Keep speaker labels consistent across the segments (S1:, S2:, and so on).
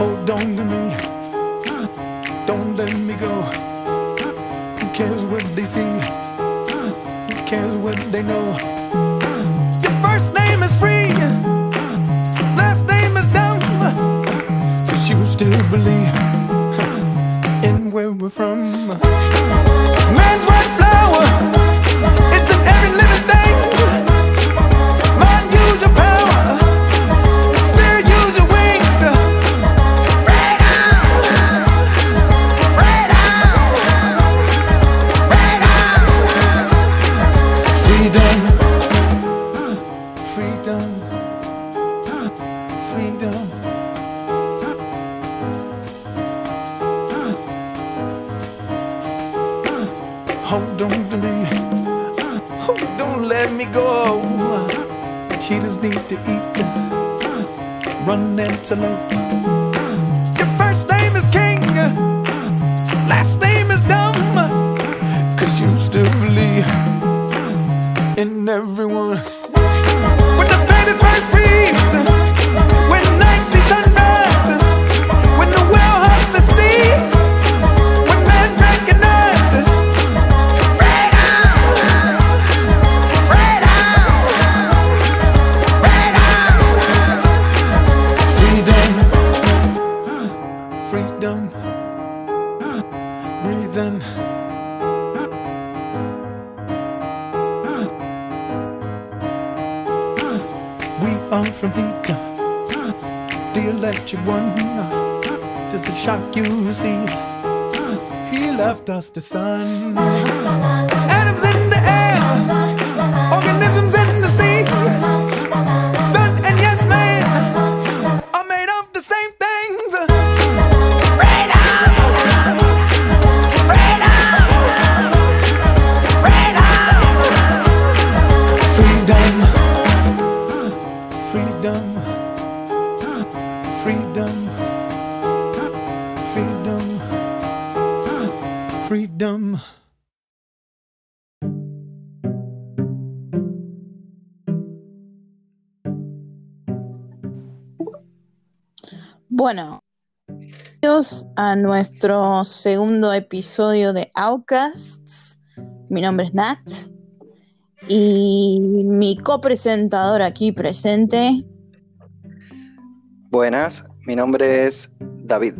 S1: Hold on to me. They know? Your first name is free. Last name is dumb. But you still believe in where we're from. Man's right need to eat, them. run antelope.
S2: Bueno, bienvenidos a nuestro segundo episodio de Outcasts. Mi nombre es Nat y mi copresentador aquí presente.
S3: Buenas, mi nombre es David.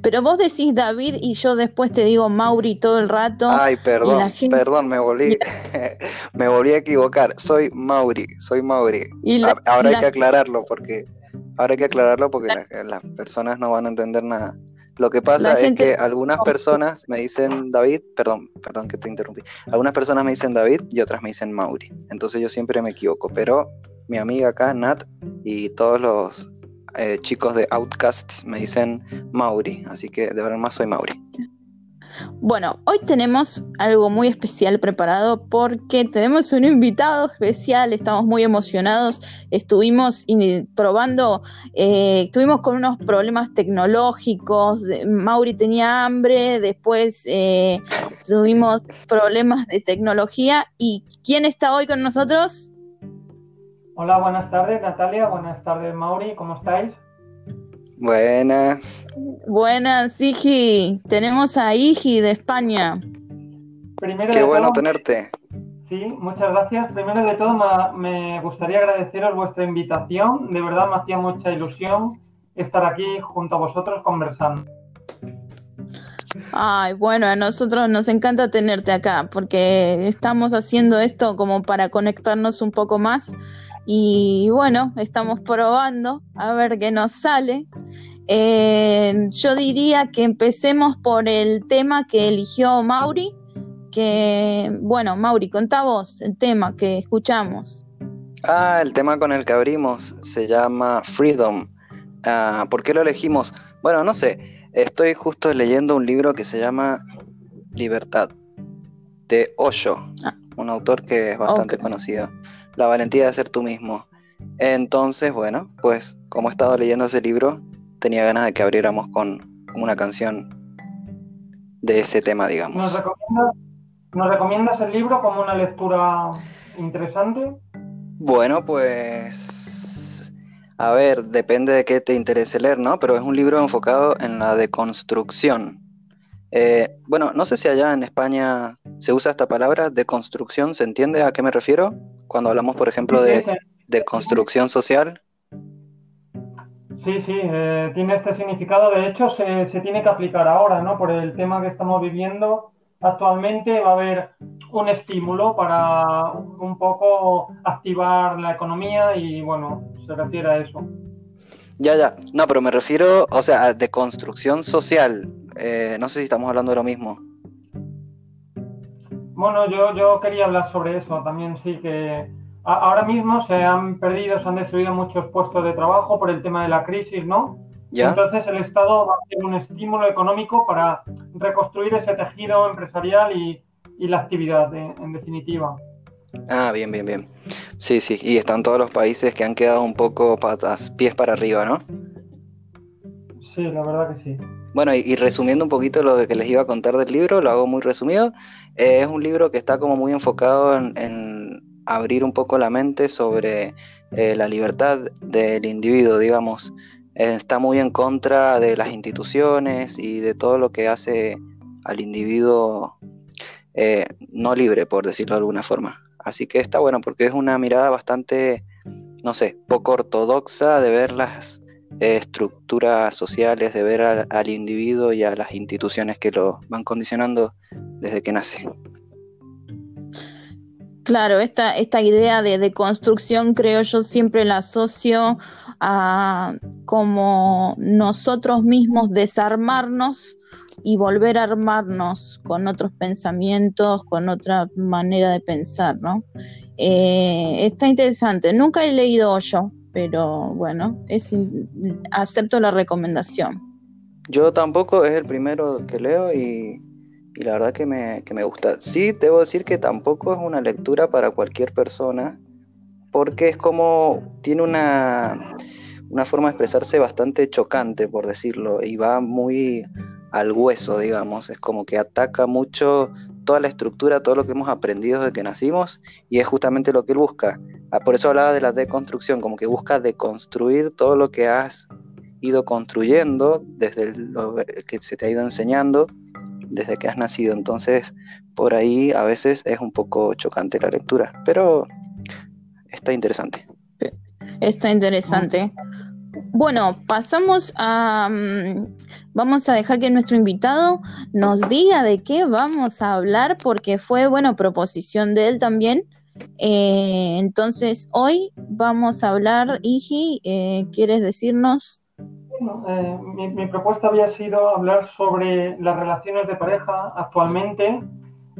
S2: Pero vos decís David y yo después te digo Mauri todo el rato.
S3: Ay, perdón,
S2: gente-
S3: perdón, me volví, me volví a equivocar. Soy Mauri, soy Mauri.
S2: Y la-
S3: ahora
S2: la-
S3: hay que aclararlo porque ahora hay que aclararlo porque la- las personas no van a entender nada. Lo que pasa
S2: La
S3: es
S2: gente-
S3: que algunas personas me dicen David, perdón, perdón que te interrumpí. Algunas personas me dicen David y otras me dicen Mauri. Entonces yo siempre me equivoco, pero mi amiga acá, Nat, y todos los eh, chicos de Outcasts me dicen Mauri, así que de en más soy Mauri.
S2: Bueno, hoy tenemos algo muy especial preparado porque tenemos un invitado especial, estamos muy emocionados, estuvimos probando, eh, estuvimos con unos problemas tecnológicos, Mauri tenía hambre, después eh, tuvimos problemas de tecnología. Y ¿quién está hoy con nosotros?
S4: Hola, buenas tardes Natalia, buenas tardes Mauri, ¿cómo estáis?
S3: Buenas.
S2: Buenas, Igi, tenemos a Igi de España.
S4: Primero
S3: Qué
S4: de
S3: bueno
S4: todo,
S3: tenerte.
S4: sí, muchas gracias. Primero de todo, ma- me gustaría agradeceros vuestra invitación. De verdad me hacía mucha ilusión estar aquí junto a vosotros conversando.
S2: Ay, bueno, a nosotros nos encanta tenerte acá porque estamos haciendo esto como para conectarnos un poco más y bueno, estamos probando a ver qué nos sale. Eh, yo diría que empecemos por el tema que eligió Mauri, que bueno, Mauri, contá vos el tema que escuchamos.
S3: Ah, el tema con el que abrimos se llama Freedom. Ah, ¿por qué lo elegimos? Bueno, no sé. Estoy justo leyendo un libro que se llama Libertad, de Osho.
S2: Ah.
S3: un autor que es bastante conocido. La valentía de ser tú mismo. Entonces, bueno, pues como he estado leyendo ese libro, tenía ganas de que abriéramos con una canción de ese tema,
S4: ¿Nos
S3: digamos.
S4: recomiendas, ¿Nos recomiendas el libro como una lectura interesante?
S3: Bueno, pues a ver, depende de qué te interese leer, ¿no? Pero es un libro enfocado en la deconstrucción. Eh, bueno, no sé si allá en España se usa esta palabra, deconstrucción, ¿se entiende a qué me refiero? Cuando hablamos, por ejemplo, de
S4: sí,
S3: deconstrucción social.
S4: Sí, sí, eh, tiene este significado. De hecho, se, se tiene que aplicar ahora, ¿no? Por el tema que estamos viviendo actualmente, va a haber un estímulo para un poco activar la economía y, bueno, se refiere a eso.
S3: Ya, ya. No, pero me refiero, o sea, a deconstrucción social. Eh, no sé si estamos hablando de lo mismo.
S4: Bueno, yo, yo quería hablar sobre eso también, sí, que a- ahora mismo se han perdido, se han destruido muchos puestos de trabajo por el tema de la crisis, ¿no?
S3: ¿Ya?
S4: Entonces el Estado va a hacer un estímulo económico para reconstruir ese tejido empresarial y, y la actividad, en, en definitiva.
S3: Ah, bien, bien, bien. Sí, sí. Y están todos los países que han quedado un poco patas, pies para arriba, ¿no?
S4: Sí, la verdad que sí.
S3: Bueno, y, y resumiendo un poquito lo que les iba a contar del libro, lo hago muy resumido. Es un libro que está como muy enfocado en, abrir un poco la mente sobre eh, la libertad del individuo, digamos. Está muy en contra de las instituciones y de todo lo que hace al individuo eh, no libre, por decirlo de alguna forma. Así que está bueno porque es una mirada bastante, no sé, poco ortodoxa de ver las estructuras sociales, de ver al, individuo y a las instituciones que lo van condicionando desde que nace.
S2: Claro, esta, esta idea de, de construcción creo yo siempre la asocio a como nosotros mismos desarmarnos y volver a armarnos con otros pensamientos, con otra manera de pensar, ¿no? Eh, está interesante. Nunca he leído yo, pero bueno, es, acepto la recomendación.
S3: Yo tampoco es el primero que leo y, y la verdad que me, que me gusta. Sí, debo decir que tampoco es una lectura para cualquier persona, porque es como, tiene una, una forma de expresarse bastante chocante, por decirlo, y va muy al hueso, digamos. Es como que ataca mucho toda la estructura, todo lo que hemos aprendido desde que nacimos, y es justamente lo que él busca. Ah, Por eso hablaba de la deconstrucción, como que busca deconstruir todo lo que has ido construyendo desde lo que se te ha ido enseñando desde que has nacido. Entonces, por ahí a veces es un poco chocante la lectura, pero está interesante.
S2: Está interesante. Bueno, pasamos a... mm, vamos a dejar que nuestro invitado nos diga de qué vamos a hablar, porque fue, bueno, proposición de él también. Eh, entonces, hoy vamos a hablar, Iji, eh, ¿quieres decirnos?
S4: Bueno, eh, mi, propuesta había sido hablar sobre las relaciones de pareja actualmente,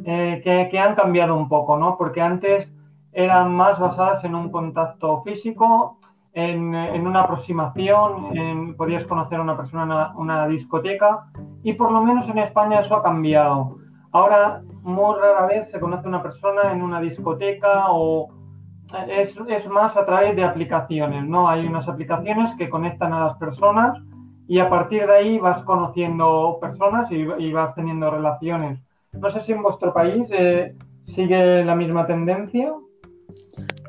S4: que han cambiado un poco, ¿no? Porque antes eran más basadas en un contacto físico, en, en una aproximación, en- podías conocer a una persona en una, discoteca, y por lo menos en España eso ha cambiado. Ahora, muy rara vez se conoce a una persona en una discoteca o es, es más a través de aplicaciones, ¿no? Hay unas aplicaciones que conectan a las personas y a partir de ahí vas conociendo personas y, y vas teniendo relaciones. No sé si en vuestro país eh, sigue la misma tendencia.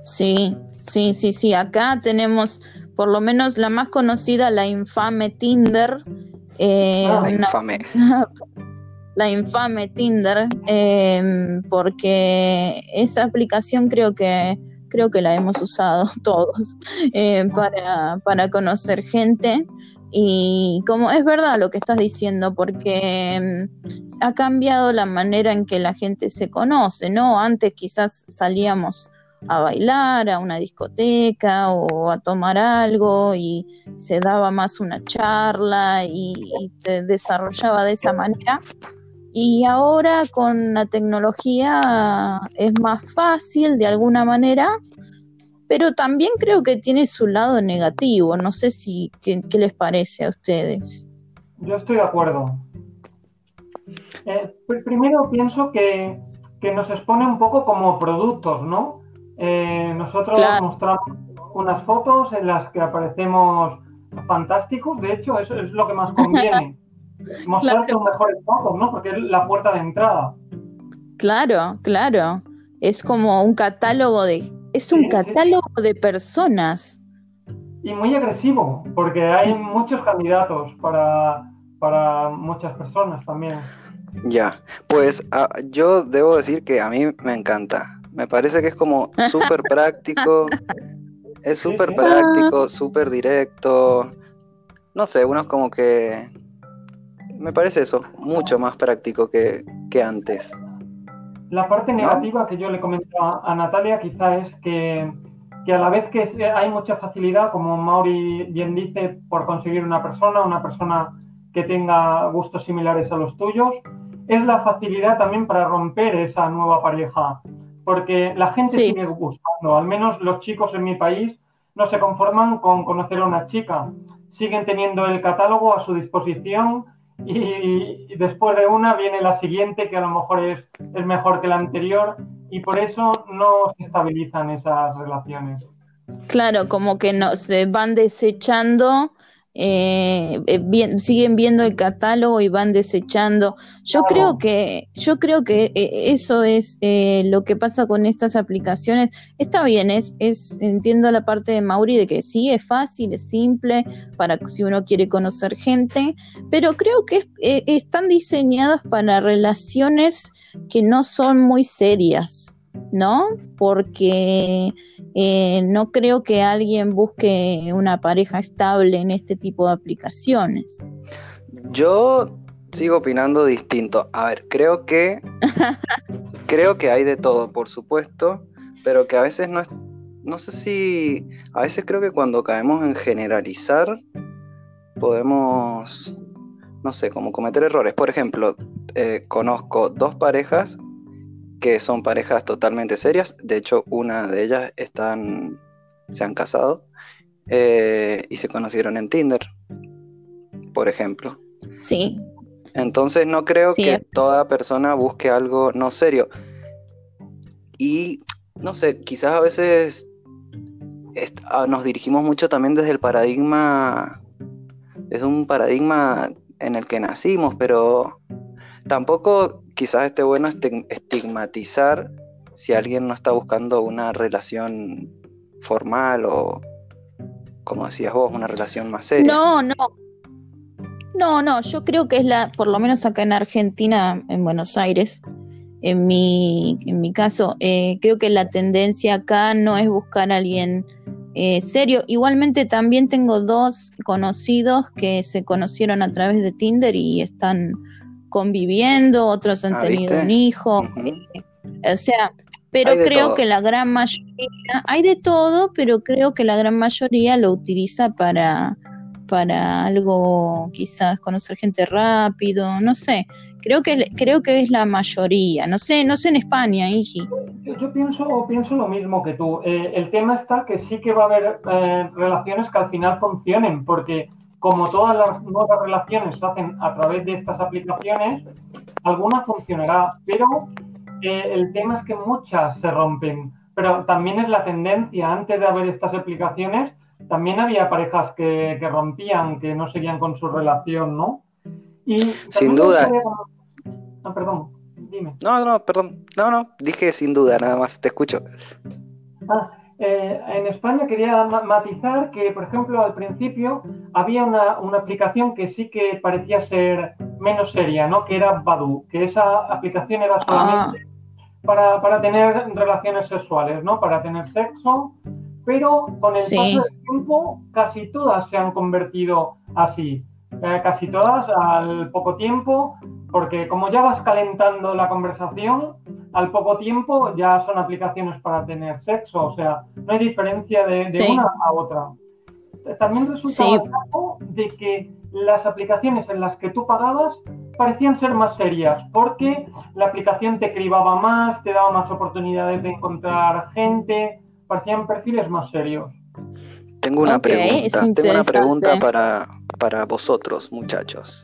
S2: Sí, sí, sí, sí. Acá tenemos por lo menos la más conocida, la infame Tinder. eh,
S4: Ah,
S2: una-
S3: infame.
S2: la infame Tinder, eh, porque esa aplicación creo que creo que la hemos usado todos eh, para, para conocer gente. Y como es verdad lo que estás diciendo, porque mm, ha cambiado la manera en que la gente se conoce, ¿no? Antes quizás salíamos a bailar a una discoteca o a tomar algo y se daba más una charla y, y se desarrollaba de esa manera. Y ahora con la tecnología es más fácil de alguna manera, pero también creo que tiene su lado negativo. No sé si qué, qué les parece a ustedes.
S4: Yo estoy de acuerdo. Eh, pr- primero pienso que que nos expone un poco como productos, ¿no? Eh, nosotros mostramos unas fotos en las que aparecemos fantásticos, de hecho, eso es lo que más conviene. Mostrar tus mejores fotos, ¿no? Porque es la puerta de entrada.
S2: Claro, claro. Es como un catálogo de. Es un catálogo de personas.
S4: Y muy agresivo, porque hay muchos candidatos para, para muchas personas también.
S3: Ya, pues ah, yo debo decir que a mí me encanta. Me parece que es como súper práctico. Es súper práctico, súper directo. No sé, uno es como que... Me parece eso, mucho más práctico que, antes.
S4: La parte negativa que yo le comentaba a Natalia quizá es que, que a la vez que hay mucha facilidad, como Mauri bien dice, por conseguir una persona, una persona que tenga gustos similares a los tuyos, es la facilidad también para romper esa nueva pareja, porque la gente sigue buscando, al menos los chicos en mi país no se conforman con conocer a una chica, siguen teniendo el catálogo a su disposición y, después de una viene la siguiente que a lo mejor es, es mejor que la anterior y por eso no se estabilizan esas relaciones.
S2: Claro, como que no, se van desechando eh, eh siguen viendo el catálogo y van desechando. Yo creo que, yo creo que eh, eso es eh, lo que pasa con estas aplicaciones. Está bien, es, es, entiendo la parte de Mauri de que sí, es fácil, es simple para si uno quiere conocer gente, pero creo que están diseñados para relaciones que no son muy serias. ¿no? Porque eh, no creo que alguien busque una pareja estable en este tipo de aplicaciones.
S3: Yo sigo opinando distinto. A ver, creo que creo que hay de todo, por supuesto, pero que a veces no es, no sé si, a veces creo que cuando caemos en generalizar podemos, no sé, como cometer errores. Por ejemplo, eh, conozco dos parejas que son parejas totalmente serias. De hecho, una de ellas están, se han casado eh, y se conocieron en Tinder, por ejemplo.
S2: Sí.
S3: Entonces no creo que toda persona busque algo no serio. Y no sé, quizás a veces ah, nos dirigimos mucho también desde el paradigma, desde un paradigma en el que nacimos, pero tampoco quizás esté bueno estigmatizar si alguien no está buscando una relación formal o, como decías vos, una relación más seria.
S2: No, no. No, no, yo creo que es la, por lo menos acá en Argentina, en Buenos Aires, en mi, en mi caso, eh, creo que la tendencia acá no es buscar a alguien eh, serio. Igualmente también tengo dos conocidos que se conocieron a través de Tinder y están conviviendo, otros han ah, tenido un hijo. o sea, pero creo que la gran mayoría, hay de todo, pero creo que la gran mayoría lo utiliza para, para algo, quizás conocer gente rápido, no sé. Creo que creo que es la mayoría. No sé, no sé en España, Iji.
S4: Yo, pienso pienso lo mismo que tú. Eh, el tema está que sí que va a haber eh, relaciones que al final funcionen, porque como todas las nuevas relaciones se hacen a través de estas aplicaciones, alguna funcionará, pero eh, el tema es que muchas se rompen. Pero también es la tendencia, antes de haber estas aplicaciones, también había parejas que, rompían, que no seguían con su relación, ¿no?
S3: Y sin duda.
S4: Ah, perdón, dime.
S3: No, no, perdón. No, no, dije sin duda, nada más, te escucho.
S4: Ah, eh, en España quería matizar que, por ejemplo, al principio había una, aplicación que sí que parecía ser menos seria, ¿no? Que era Badu, que esa aplicación era solamente ah. para, tener relaciones sexuales, ¿no? Para tener sexo, pero con el paso del tiempo casi todas se han convertido así. Eh, casi todas al poco tiempo, porque como ya vas calentando la conversación, al poco tiempo ya son aplicaciones para tener sexo, o sea, no hay diferencia de, una a otra. También resulta de que las aplicaciones en las que tú pagabas parecían ser más serias, porque la aplicación te cribaba más, te daba más oportunidades de encontrar gente, parecían perfiles más serios.
S3: Tengo una pregunta, tengo una pregunta para, para vosotros, muchachos.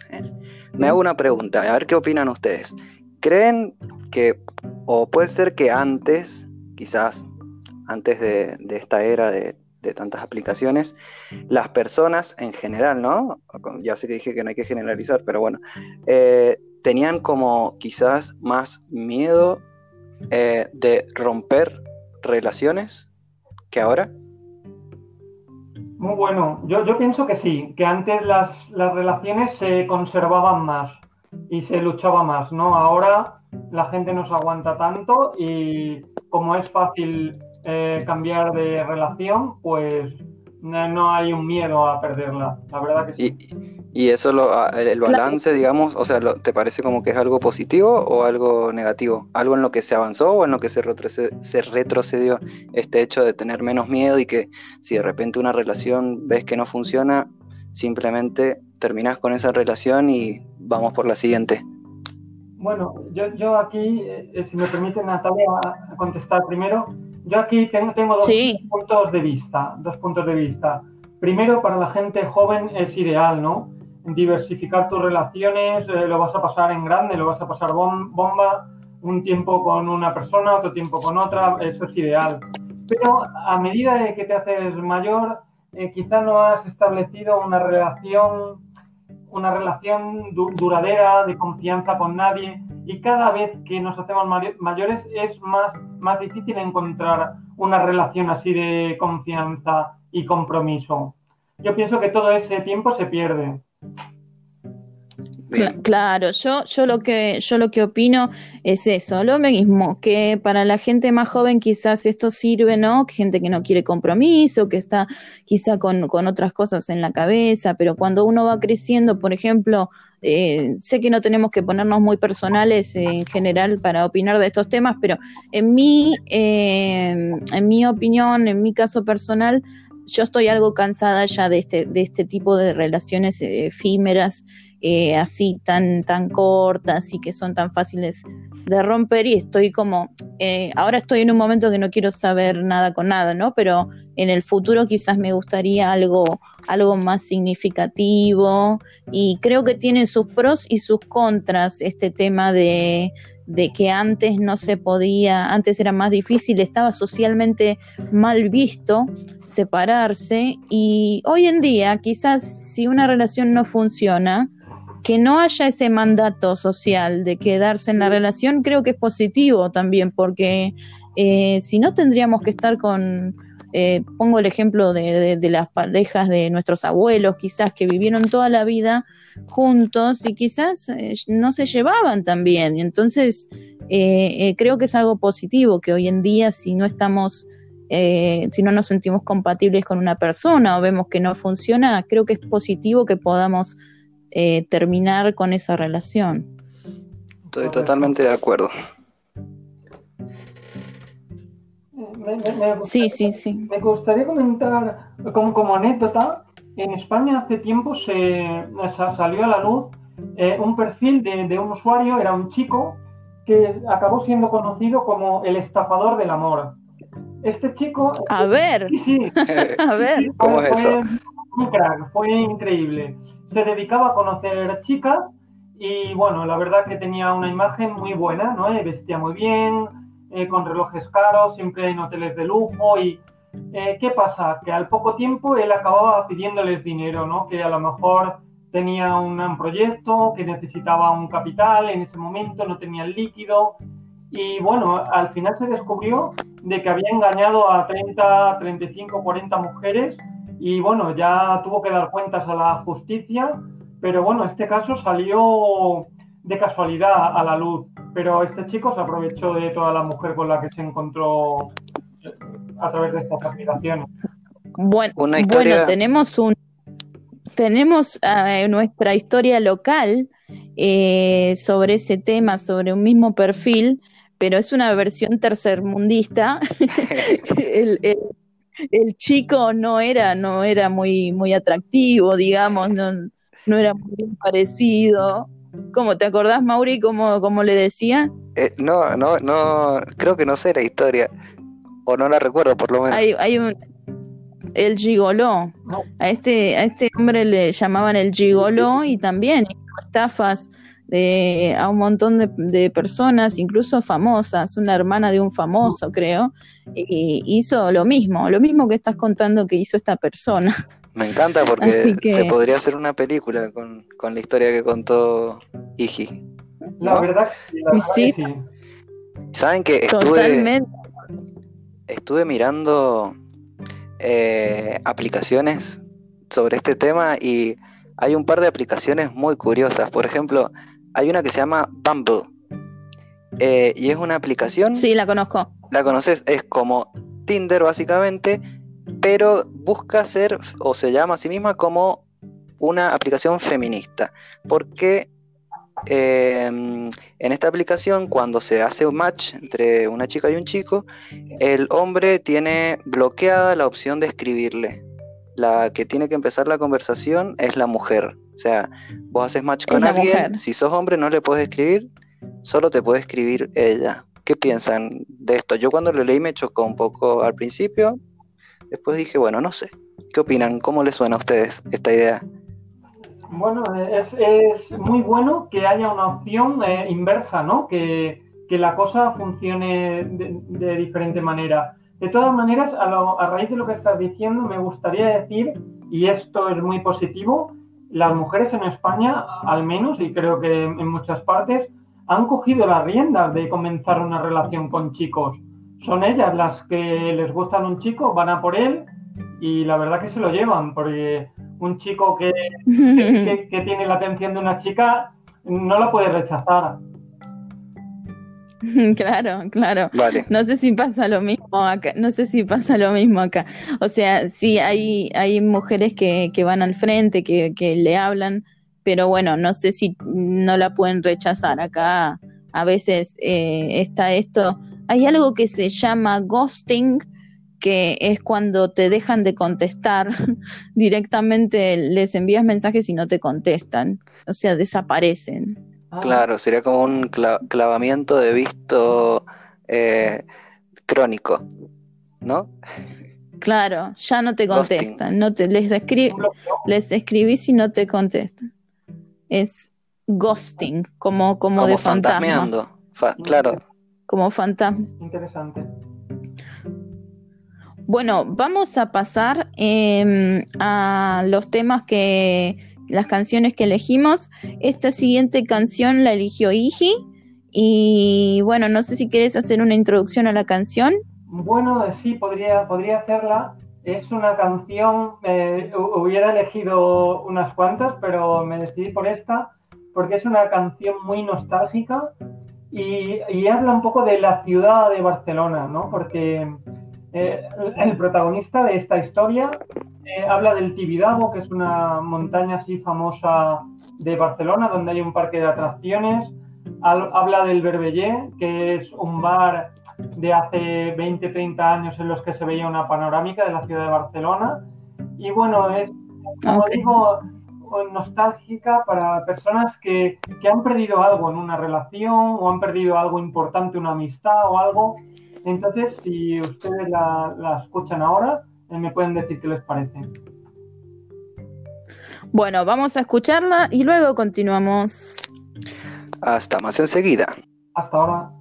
S3: Me hago una pregunta, a ver qué opinan ustedes. ¿Creen que o puede ser que antes, quizás antes de, esta era de, tantas aplicaciones, las personas en general, ¿no? Ya sé que dije que no hay que generalizar, pero bueno, eh, tenían como quizás más miedo eh, de romper relaciones que ahora.
S4: Muy bueno, yo, yo pienso que sí, que antes las, las relaciones se conservaban más y se luchaba más, ¿no? Ahora la gente no aguanta tanto y como es fácil eh, cambiar de relación, pues no, hay un miedo a perderla, la verdad que sí.
S3: Eso, lo, ah, el balance, digamos, o sea, ¿te parece como que es algo positivo o algo negativo? ¿Algo en lo que se avanzó o en lo que se, se retrocedió este hecho de tener menos miedo y que si de repente una relación ves que no funciona, simplemente terminas con esa relación y vamos por la siguiente?
S4: Bueno, yo, yo aquí, eh, si me permite Natalia contestar primero, yo aquí tengo, tengo dos puntos de vista, dos puntos de vista. Primero, para la gente joven es ideal, ¿no? Diversificar tus relaciones, eh, lo vas a pasar en grande, lo vas a pasar bomba, un tiempo con una persona, otro tiempo con otra, eso es ideal. Pero a medida de que te haces mayor, eh, no has establecido una relación una relación duradera, de confianza con nadie, y cada vez que nos hacemos mayores es más, más difícil encontrar una relación así de confianza y compromiso. Yo pienso que todo ese tiempo se pierde.
S2: Claro, yo, yo lo que yo lo que opino es eso, lo mismo, que para la gente más joven quizás esto sirve, ¿no? Gente que no quiere compromiso, que está quizá con, otras cosas en la cabeza, pero cuando uno va creciendo, por ejemplo, eh, sé que no tenemos que ponernos muy personales en general para opinar de estos temas, pero en mi, eh, en mi opinión, en mi caso personal, yo estoy algo cansada ya de este, de este tipo de relaciones efímeras eh, así tan, tan cortas y que son tan fáciles de romper y estoy como, eh, ahora estoy en un momento que no quiero saber nada con nada, ¿no? Pero en el futuro quizás me gustaría algo, algo más significativo y creo que tiene sus pros y sus contras este tema de, de que antes no se podía, antes era más difícil, estaba socialmente mal visto separarse y hoy en día quizás si una relación no funciona, que no haya ese mandato social de quedarse en la relación, creo que es positivo también, porque eh, si no tendríamos que estar con, eh, pongo el ejemplo de, las parejas de nuestros abuelos, quizás que vivieron toda la vida juntos y quizás eh, no se llevaban tan bien. Entonces, creo que es algo positivo que hoy en día, si no estamos... si no nos sentimos compatibles con una persona o vemos que no funciona, creo que es positivo que podamos eh, terminar con esa relación.
S3: Estoy totalmente de acuerdo.
S2: Sí, sí, sí.
S4: Me gustaría comentar como, como anécdota, en España hace tiempo se, salió a la luz eh, un perfil de, de, un usuario, era un chico, que acabó siendo conocido como el estafador del amor. Este chico...
S2: A ver.
S4: Sí, sí.
S2: a ver.
S3: ¿Cómo es eso?
S4: Fue, crack, fue increíble se dedicaba a conocer chicas y bueno, la verdad que tenía una imagen muy buena, ¿no? Vestía muy bien, eh, con relojes caros, siempre en hoteles de lujo y eh, ¿qué pasa? Que al poco tiempo él acababa pidiéndoles dinero, ¿no? Que a lo mejor tenía un, proyecto, que necesitaba un capital, en ese momento no tenía el líquido y bueno, al final se descubrió de que había engañado a 30, 35, 40 mujeres y bueno, ya tuvo que dar cuentas a la justicia, pero bueno, este caso salió de casualidad a la luz, pero este chico se aprovechó de toda la mujer con la que se encontró a través de estas aplicaciones.
S2: Bueno, bueno tenemos un tenemos eh, nuestra historia local eh, sobre ese tema, sobre un mismo perfil, pero es una versión tercermundista. el, el chico no era, no era muy, muy atractivo, digamos, no, no era muy parecido. ¿Cómo te acordás, Mauri, cómo, cómo le decía?
S3: Eh, no, no, no, creo que no sé la historia, o no la recuerdo por lo menos.
S2: Hay, hay un, el gigoló, a este, a este hombre le llamaban el gigoló y también estafas de, a un montón de, personas, incluso famosas, una hermana de un famoso, creo, y hizo lo mismo, lo mismo que estás contando que hizo esta persona.
S3: Me encanta porque se podría hacer una película con, la historia que contó Iji.
S4: La verdad,
S2: sí.
S3: Saben que estuve, estuve mirando eh, aplicaciones sobre este tema y hay un par de aplicaciones muy curiosas. Por ejemplo, hay una que se llama Bumble. Eh, y es una aplicación.
S2: Sí, la conozco.
S3: ¿La conoces? Es como Tinder, básicamente, pero busca ser, o se llama a sí misma como una aplicación feminista. Porque eh, en esta aplicación, cuando se hace un match entre una chica y un chico, el hombre tiene bloqueada la opción de escribirle la que tiene que empezar la conversación es la mujer. O sea, vos haces match con alguien, si sos hombre no le puedes escribir, solo te puede escribir ella. ¿Qué piensan de esto? Yo cuando lo leí me chocó un poco al principio, después dije, bueno, no sé. ¿Qué opinan? ¿Cómo les suena a ustedes esta idea?
S4: Bueno, es, muy bueno que haya una opción eh, inversa, ¿no? Que, que, la cosa funcione de, de diferente manera. De todas maneras, a, raíz de lo que estás diciendo, me gustaría decir, y esto es muy positivo, las mujeres en España, al menos, y creo que en muchas partes, han cogido las riendas de comenzar una relación con chicos. Son ellas las que les gustan un chico, van a por él y la verdad que se lo llevan, porque un chico que, que tiene la atención de una chica no la puede rechazar.
S2: Claro, claro. No sé si pasa lo mismo acá. No sé si pasa lo mismo acá. O sea, sí hay, hay mujeres que, que van al frente, que, que, le hablan, pero bueno, no sé si no la pueden rechazar. Acá a veces eh, está esto. Hay algo que se llama ghosting, que es cuando te dejan de contestar directamente, les envías mensajes y no te contestan. O sea, desaparecen.
S3: Ah. Claro, sería como un clavamiento de visto eh, crónico, ¿no?
S2: Claro, ya no te contestan, no te les les escribís y no te contestan. Es ghosting, como, como, de fantasma.
S3: claro.
S2: Como fantasma.
S4: Interesante.
S2: Bueno, vamos a pasar em, a los temas que, las canciones que elegimos. Esta siguiente canción la eligió Iji. Y bueno, no sé si quieres hacer una introducción a la canción.
S4: Bueno, sí, podría, podría hacerla. Es una canción, eh, hubiera elegido unas cuantas, pero me decidí por esta, porque es una canción muy nostálgica y, y habla un poco de la ciudad de Barcelona, ¿no? Porque eh, el protagonista de esta historia eh, habla del Tibidabo, que es una montaña así famosa de Barcelona, donde hay un parque de atracciones. habla del Berbellé, que es un bar de hace 20, 30 años en los que se veía una panorámica de la ciudad de Barcelona. Y bueno, es, como digo, nostálgica para personas que, que, han perdido algo en una relación o han perdido algo importante, una amistad o algo, entonces, si ustedes la, escuchan ahora, eh, me pueden decir qué les parece.
S2: Bueno, vamos a escucharla y luego continuamos.
S3: Hasta más enseguida.
S4: Hasta ahora.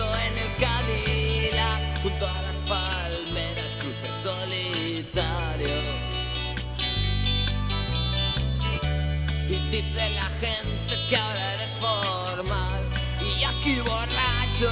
S5: En el Cadillac Junto a las palmeras cruce solitario. Y dice la gente que ahora eres formal Y aquí borracho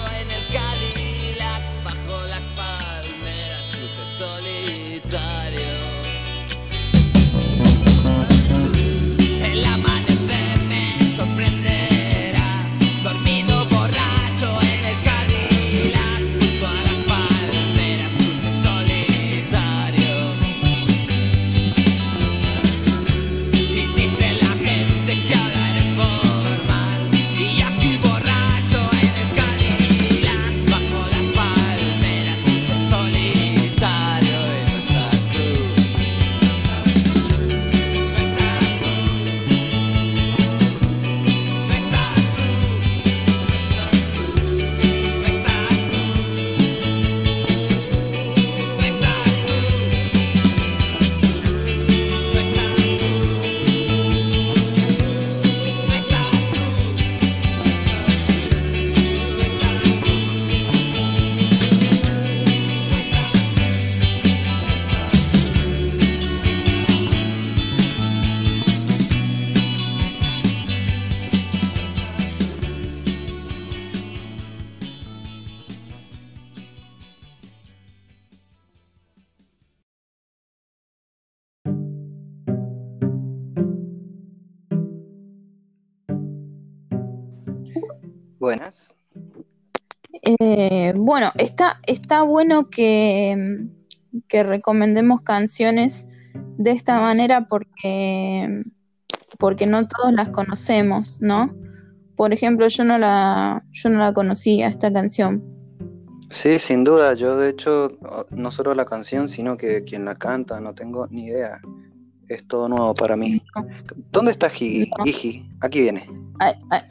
S3: Buenas.
S2: Eh, bueno, está, está bueno que, que recomendemos canciones de esta manera porque, porque no todos las conocemos, ¿no? Por ejemplo, yo no la, yo no la conocía, esta canción.
S3: Sí, sin duda. Yo de hecho, no solo la canción, sino que quien la canta, no tengo ni idea. Es todo nuevo para mí. ¿Dónde está Higi?
S2: No.
S3: Aquí viene.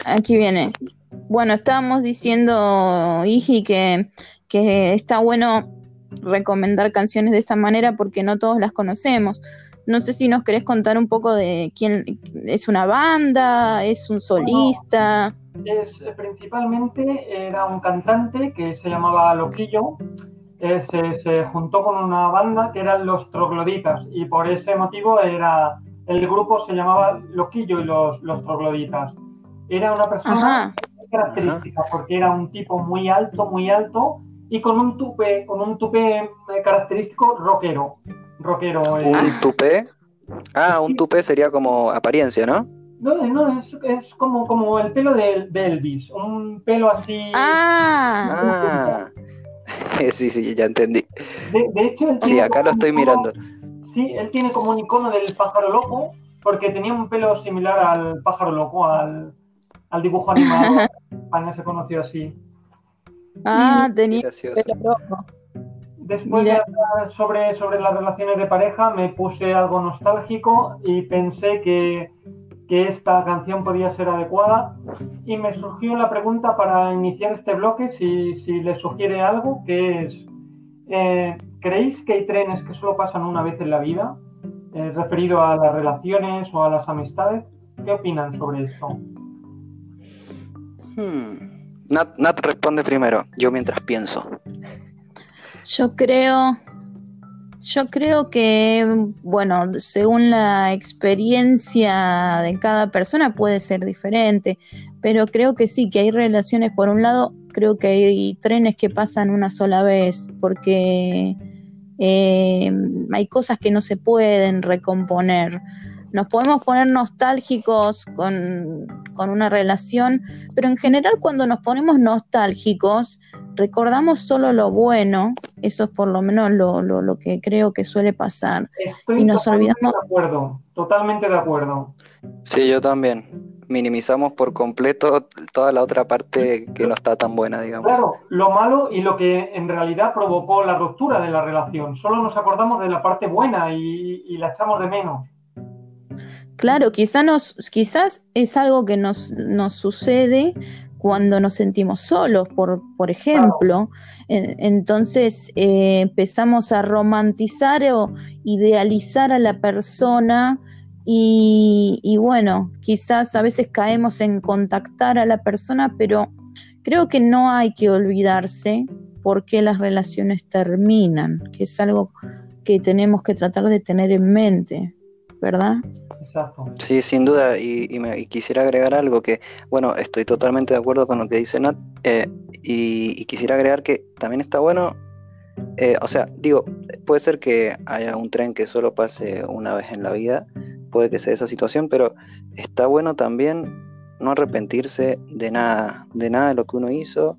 S2: Aquí viene. Bueno, estábamos diciendo, Iji, que, que está bueno recomendar canciones de esta manera porque no todos las conocemos. No sé si nos querés contar un poco de quién es una banda, es un solista.
S4: Es, eh, principalmente era un cantante que se llamaba Loquillo. eh, se, se juntó con una banda que eran los Trogloditas y por ese motivo era el grupo se llamaba Loquillo y los, los Trogloditas. Era una persona
S2: Ajá.
S4: Característica porque era un tipo muy alto, muy alto y con un tupe, con un tupe eh, característico rockero. Rockero. eh.
S3: ¿Un tupé? Ah, un tupé sería como apariencia, ¿no?
S4: No, no, es, es como, como el pelo de, de Elvis, un pelo así.
S2: Ah,
S3: Ah, sí, sí, ya entendí.
S4: De, de hecho, él
S3: Sí, acá lo estoy
S4: icono-
S3: mirando.
S4: Sí, él tiene como un icono del pájaro loco, porque tenía un pelo similar al pájaro loco, al, al dibujo animado. España se conoció así.
S2: ah,
S3: Qué
S2: tenía.
S4: Después
S2: Mira.
S4: de hablar sobre, sobre las relaciones de pareja, me puse algo nostálgico y pensé que, que esta canción podía ser adecuada. Y me surgió la pregunta para iniciar este bloque, si, si le sugiere algo, que es, eh, ¿creéis que hay trenes que solo pasan una vez en la vida? Eh, referido a las relaciones o a las amistades. ¿Qué opinan sobre esto?
S3: Hmm. Nat, Nat responde primero, yo mientras pienso.
S2: Yo creo, yo creo que, bueno, según la experiencia de cada persona puede ser diferente, pero creo que sí, que hay relaciones, por un lado, creo que hay trenes que pasan una sola vez, porque eh, hay cosas que no se pueden recomponer. Nos podemos poner nostálgicos con, una relación, pero en general cuando nos ponemos nostálgicos, recordamos solo lo bueno, eso es por lo menos lo, lo, que creo que suele pasar.
S4: Estoy y nos olvidamos. De acuerdo, totalmente de acuerdo.
S3: Sí, yo también minimizamos por completo toda la otra parte que no está tan buena, digamos.
S4: Claro, lo malo y lo que en realidad provocó la ruptura de la relación. Solo nos acordamos de la parte buena y, la echamos de menos.
S2: Claro, quizás nos, quizás es algo que nos, nos sucede cuando nos sentimos solos, por, por ejemplo. Entonces eh, empezamos a romantizar o idealizar a la persona y, bueno, quizás a veces caemos en contactar a la persona, pero creo que no hay que olvidarse por qué las relaciones terminan, que es algo que tenemos que tratar de tener en mente, ¿verdad?
S3: Exacto. Sí, sin duda, y, me, quisiera agregar algo que, bueno, estoy totalmente de acuerdo con lo que dice Nat, eh, y, quisiera agregar que también está bueno, eh, o sea, digo, puede ser que haya un tren que solo pase una vez en la vida, puede que sea esa situación, pero está bueno también no arrepentirse de nada, de nada de lo que uno hizo,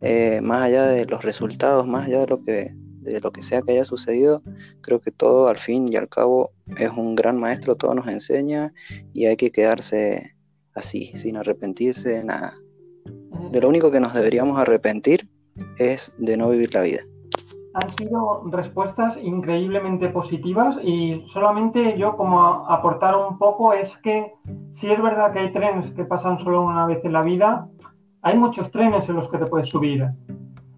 S3: eh, más allá de los resultados, más allá de lo que de lo que sea que haya sucedido, creo que todo al fin y al cabo es un gran maestro, todo nos enseña y hay que quedarse así, sin arrepentirse de nada. De lo único que nos deberíamos arrepentir es de no vivir la vida
S4: han sido respuestas increíblemente positivas y solamente yo como aportar un poco es que si es verdad que hay trenes que pasan solo una vez en la vida, hay muchos trenes en los que te puedes subir.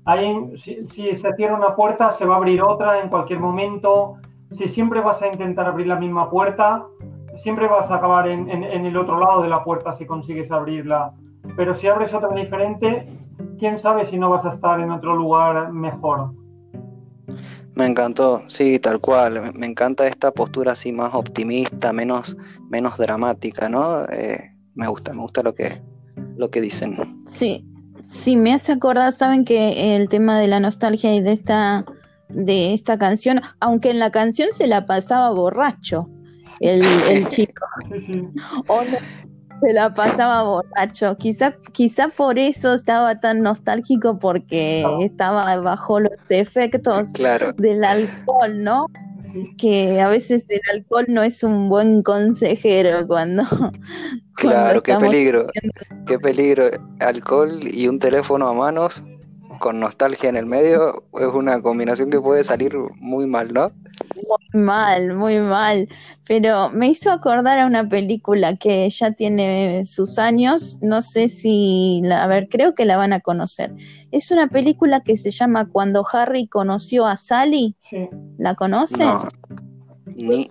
S4: Hay, si, se cierra una puerta, se va a abrir otra en cualquier momento. Si siempre vas a intentar abrir la misma puerta, siempre vas a acabar en, en el otro lado de la puerta si consigues abrirla. Pero si abres otra diferente, quién sabe si no vas a estar en otro lugar mejor.
S3: Me encantó, sí, tal cual. Me encanta esta postura así más optimista, menos, menos dramática, ¿no? Eh, me gusta, me gusta lo que, lo que dicen.
S2: Sí, sí, me hace acordar, saben que el tema de la nostalgia y de esta, de esta canción, aunque en la canción se la pasaba borracho el, el chico. Se la pasaba borracho. Quizá, quizá por eso estaba tan nostálgico porque estaba bajo los efectos del alcohol, ¿no? Que a veces el alcohol no es un buen consejero cuando.
S3: Claro, qué peligro. Qué peligro. Alcohol y un teléfono a manos con nostalgia en el medio es una combinación que puede salir muy mal, ¿no?
S2: Muy mal, muy mal. Pero me hizo acordar a una película que ya tiene sus años. No sé si, a ver, creo que la van a conocer. Es una película que se llama Cuando Harry conoció a Sally. Sí. ¿La conoce? No.
S3: Ni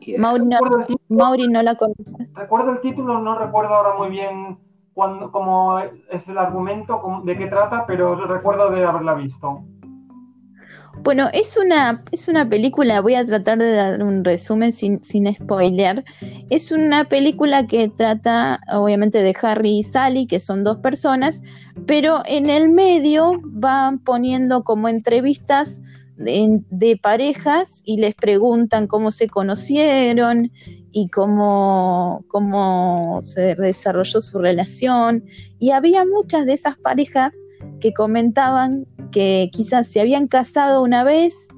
S2: Mauri no la conoce.
S4: Recuerdo el título, no recuerdo ahora muy bien cuando, cómo es el argumento, de qué trata, pero recuerdo de haberla visto.
S2: Bueno, es una, es una película, voy a tratar de dar un resumen sin, sin spoiler. Es una película que trata obviamente de Harry y Sally, que son dos personas, pero en el medio van poniendo como entrevistas de, parejas y les preguntan cómo se conocieron y cómo, cómo se desarrolló su relación. Y había muchas de esas parejas que comentaban que quizás se habían casado una vez,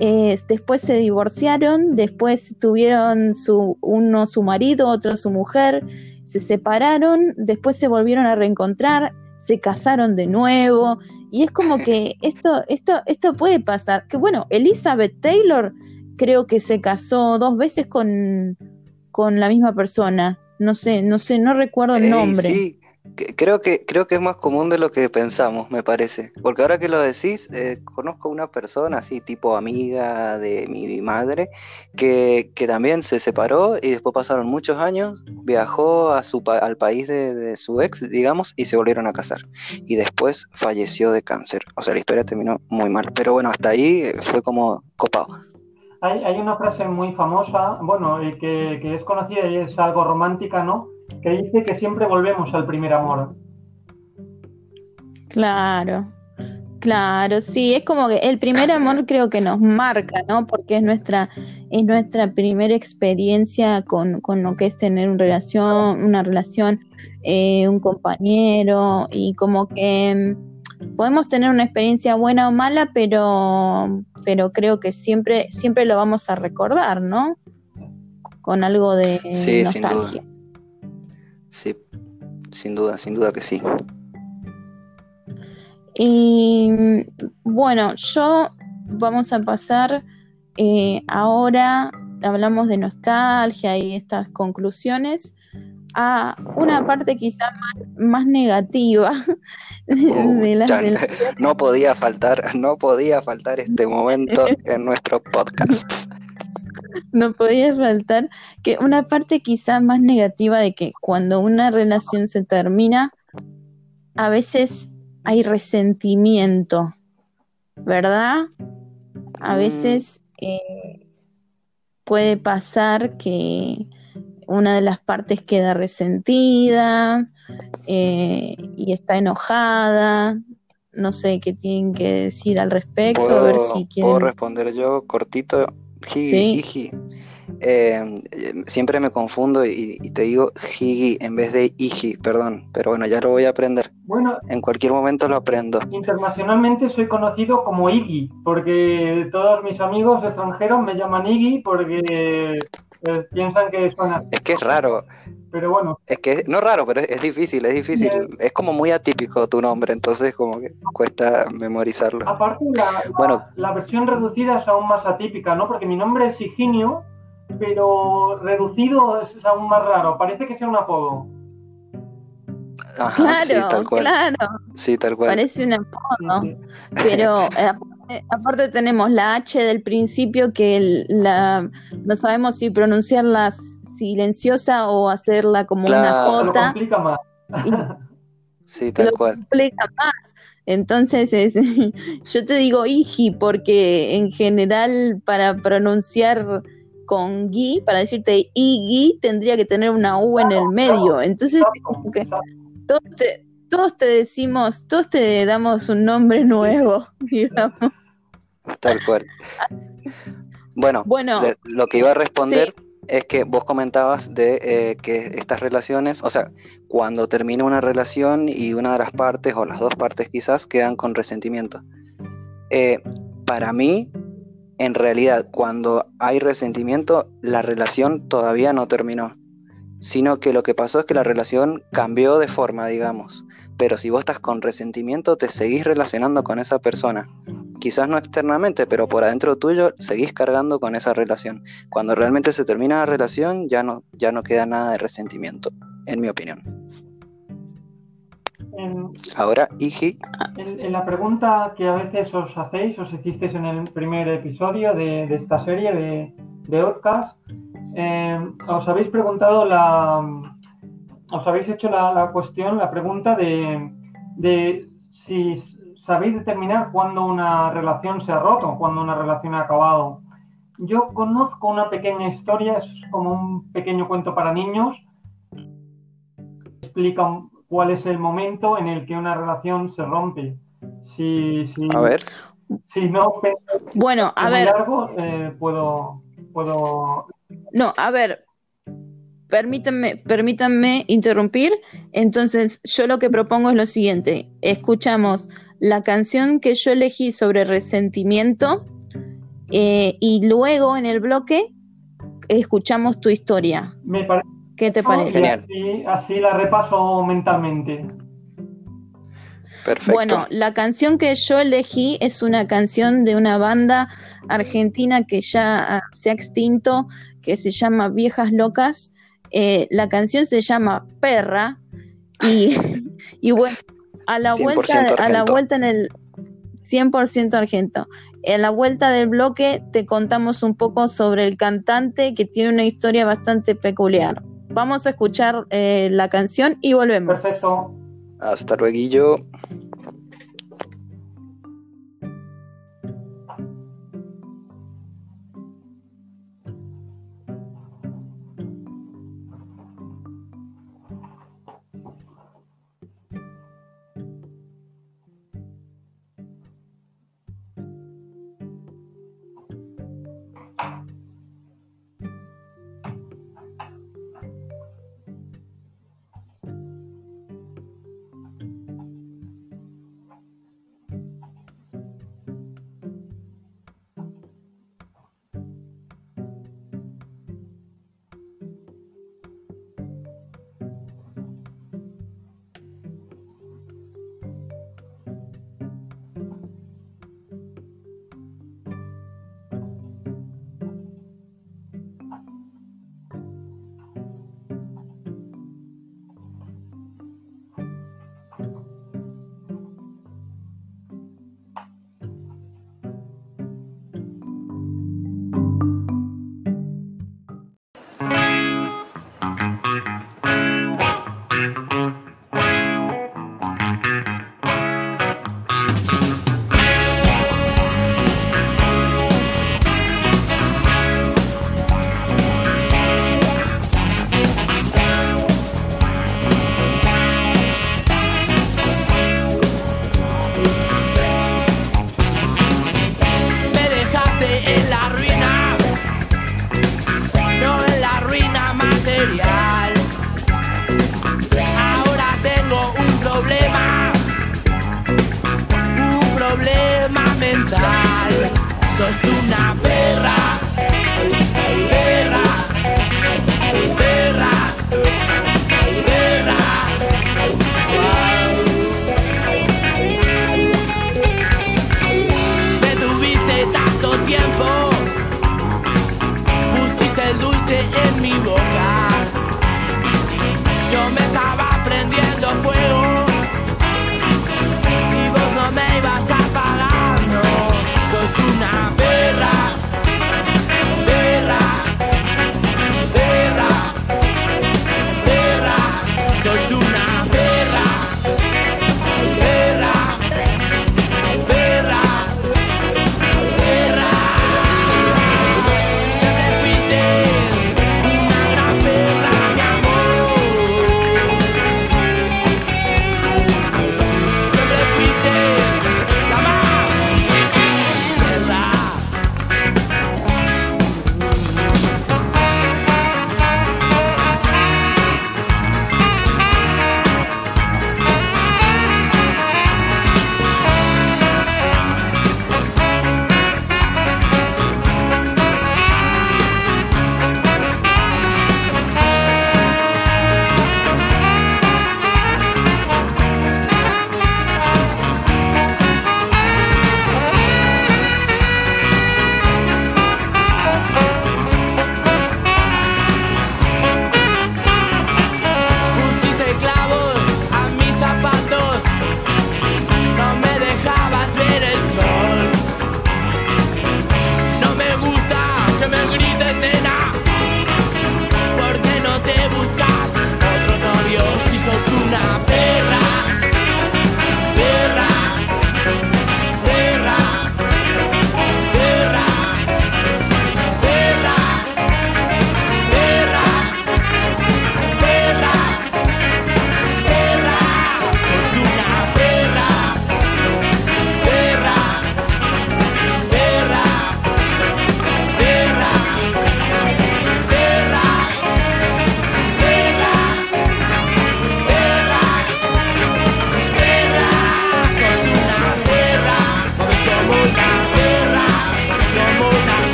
S2: eh, después se divorciaron, después tuvieron su, uno su marido, otro su mujer, se separaron, después se volvieron a reencontrar se casaron de nuevo y es como que esto, esto, esto puede pasar. Que bueno, Elizabeth Taylor creo que se casó dos veces con, con la misma persona. No sé, no sé, no recuerdo el nombre.
S3: Creo que, creo que es más común de lo que pensamos, me parece. Porque ahora que lo decís, eh, conozco una persona así, tipo amiga de mi madre, que, también se separó y después pasaron muchos años, viajó a su, al país de, su ex, digamos, y se volvieron a casar. Y después falleció de cáncer. O sea, la historia terminó muy mal. Pero bueno, hasta ahí eh, fue como copado.
S4: Hay, hay una frase muy famosa, bueno, que, que es conocida y es algo romántica, ¿no? que dice que siempre volvemos al primer amor.
S2: Claro. Claro, sí, es como que el primer amor creo que nos marca, ¿no? Porque es nuestra, es nuestra primera experiencia con, con lo que es tener una relación, una relación, eh, un compañero, y como que mm, podemos tener una experiencia buena o mala, pero, pero creo que siempre, siempre lo vamos a recordar, ¿no? Con algo de
S3: Sí, sin duda.
S2: nostalgia.
S3: Sí, sin duda, sin duda que sí.
S2: Y bueno, yo vamos a pasar eh, ahora, hablamos de nostalgia y estas conclusiones, a una parte quizá más, más negativa
S3: Uh,
S2: de las relaciones.
S3: No podía faltar, no podía faltar este momento en nuestro podcast.
S2: No podía faltar que una parte quizá más negativa de que cuando una relación se termina, a veces hay resentimiento, ¿verdad? A
S3: Mm.
S2: veces eh, puede pasar que una de las partes queda resentida eh, y está enojada. No sé qué tienen que decir al respecto, a ver
S3: ¿Puedo,
S2: si
S3: puedo
S2: quieren.
S3: responder yo cortito? Higi,
S2: Sí.
S3: Eh, eh, siempre me confundo y, y te digo Higi en vez de Iji, perdón, pero bueno, ya lo voy a aprender.
S4: Bueno,
S3: En cualquier momento lo aprendo.
S4: internacionalmente soy conocido como Iggy, porque todos mis amigos extranjeros me llaman Iggy porque eh, piensan que suena.
S3: Es que es raro,
S4: Pero bueno,
S3: es que no raro, pero es, es difícil, es difícil. Es como muy atípico tu nombre, entonces como que cuesta memorizarlo.
S4: aparte la, la-
S3: Bueno.
S4: la versión reducida es aún más atípica, ¿no? Porque mi nombre es Higinio, pero reducido es aún más raro. Parece que sea un apodo.
S3: Ajá, sí,
S2: Claro,
S3: tal cual.
S2: claro,
S3: Sí, tal cual.
S2: parece un apodo.
S4: Sí, sí.
S2: Pero eh, aparte, aparte tenemos la H del principio que el- la, no sabemos si pronunciarla silenciosa o hacerla como
S3: Claro.
S2: una
S4: Lo
S2: J
S4: complica más.
S3: Sí, tal
S2: lo
S3: cual.
S2: complica más. Entonces, es- yo te digo Iji porque en general para pronunciar con gui, para decirte Iggy, tendría que tener una U en el medio. Entonces, como que todos te, todos te decimos, todos te damos un nombre nuevo, digamos.
S3: Tal cual. Bueno,
S2: Bueno,
S3: le- lo que iba a responder es que vos comentabas de eh, que estas relaciones, o sea, cuando termina una relación y una de las partes o las dos partes quizás quedan con resentimiento. Eh, para mí, en realidad, cuando hay resentimiento, la relación todavía no terminó, sino que lo que pasó es que la relación cambió de forma, digamos. Pero si vos estás con resentimiento, te seguís relacionando con esa persona. Quizás no externamente, pero por adentro tuyo seguís cargando con esa relación. Cuando realmente se termina la relación, ya no, ya no queda nada de resentimiento, en mi opinión.
S4: En,
S3: Ahora, Iji,
S4: en- en la pregunta que a veces os hacéis, os hicisteis en el primer episodio de, de esta serie de, de Outcast, eh, os habéis preguntado la. Os habéis hecho la, la cuestión, la pregunta de, de si sabéis determinar cuándo una relación se ha roto, cuándo una relación ha acabado. Yo conozco una pequeña historia, es como un pequeño cuento para niños, explica cuál es el momento en el que una relación se rompe. Si, si,
S3: a ver,
S4: si no
S2: bueno, a ver,
S4: largo, eh, puedo, puedo
S2: no, a ver, permítanme, permítanme interrumpir. Entonces, yo lo que propongo es lo siguiente: escuchamos la canción que yo elegí sobre resentimiento eh, y luego en el bloque escuchamos tu historia.
S4: Me parece
S2: ¿Qué te parece?
S4: Así, así la repaso mentalmente.
S3: perfecto.
S2: Bueno, la canción que yo elegí es una canción de una banda argentina que ya ah, se ha extinto, que se llama Viejas Locas. Eh, la canción se llama Perra y, y bueno, a la
S3: 100%
S2: vuelta, a la vuelta en el 100% argento. En la vuelta del bloque te contamos un poco sobre el cantante que tiene una historia bastante peculiar. Vamos a escuchar eh, la canción y volvemos.
S4: Perfecto.
S3: Hasta luego.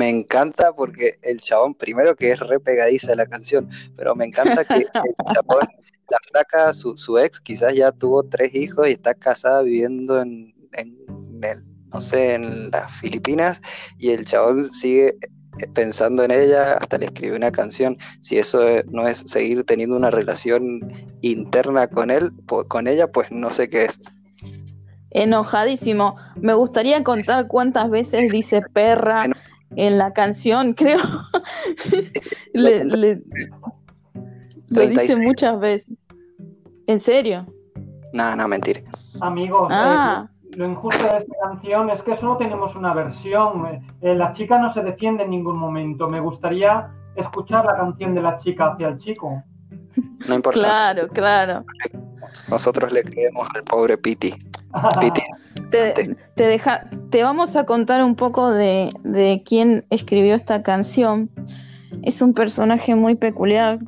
S3: Me encanta porque el chabón, primero que es re pegadiza la canción, pero me encanta que el chabón, la flaca, su, su ex, quizás ya tuvo tres hijos y está casada viviendo en, en el, no sé, en las Filipinas, y el chabón sigue pensando en ella, hasta le escribe una canción. Si eso eh, no es seguir teniendo una relación interna con él, con ella, pues no sé qué es.
S2: Enojadísimo. Me gustaría contar cuántas veces dice perra en la canción, creo. Le- le- lo dice
S3: 36.
S2: muchas veces. ¿En serio?
S3: Nada, no, mentira.
S4: Amigos,
S2: Ah.
S4: eh, lo injusto de esta canción es que solo tenemos una versión. eh, la chica no se defiende en ningún momento. Me gustaría escuchar la canción de la chica hacia el chico.
S3: No importa.
S2: Claro, claro.
S3: Nosotros le creemos al pobre Piti. Piti.
S2: Te, te deja, te vamos a contar un poco de, de quién escribió esta canción. Es un personaje muy peculiar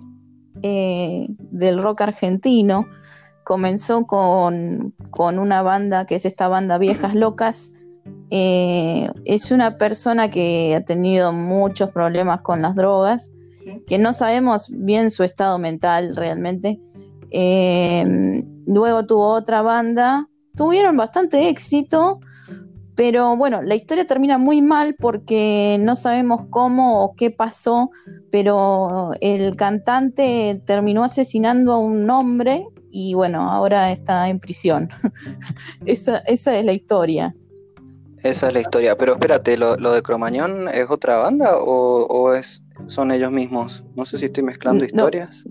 S2: eh, del rock argentino. Comenzó con, con una banda que es esta banda Viejas Locas. Eh, es una persona que ha tenido muchos problemas con las drogas, que no sabemos bien su estado mental realmente. Eh, luego tuvo otra banda, tuvieron bastante éxito, pero bueno, la historia termina muy mal porque no sabemos cómo o qué pasó, pero el cantante terminó asesinando a un hombre y bueno, ahora está en prisión. esa, esa es la historia.
S3: Esa es la historia. Pero espérate, ¿lo, lo de Cromañón es otra banda o, o es, son ellos mismos? No sé si estoy mezclando
S2: No.
S3: historias.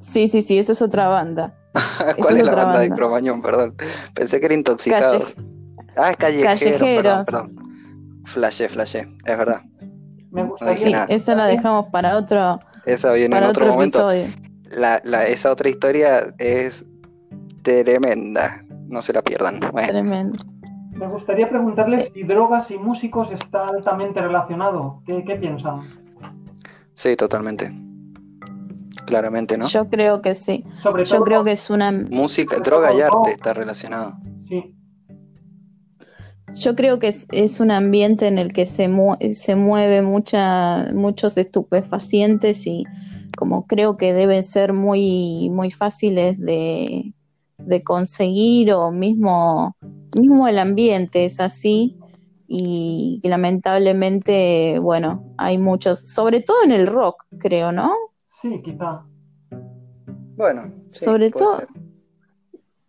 S2: Sí, sí, sí, eso es otra banda.
S3: ¿Cuál
S2: es
S3: es la banda de. Cromañón? Perdón. Pensé que era intoxicados. Ah, es callejeros.
S2: Callejeros.
S3: Perdón, perdón. Flashé, flashé. Es verdad.
S4: Me gustaría.
S2: Sí, esa la dejamos para otro,
S3: Esa viene
S2: para
S3: en otro,
S2: otro
S3: momento.
S2: episodio.
S3: La, la, esa otra historia es tremenda. No se la pierdan. Bueno,
S2: Tremendo.
S4: Me gustaría preguntarles si drogas y músicos está altamente relacionado. ¿Qué, qué piensan?
S3: sí, totalmente. Claramente, ¿no?
S2: Yo creo que sí.
S4: Sobre
S2: Yo
S4: todo,
S2: creo que es una
S3: Música, droga y arte está relacionado.
S4: Sí,
S2: Yo creo que es, es un ambiente en el que se, mu- se mueve mucha, muchos estupefacientes y como creo que deben ser muy, muy fáciles de, de conseguir o mismo, mismo el ambiente es así y lamentablemente, bueno, hay muchos, sobre todo en el rock, creo, ¿no?
S4: Sí, quizá.
S3: Bueno, sí,
S2: sobre todo,
S3: ser.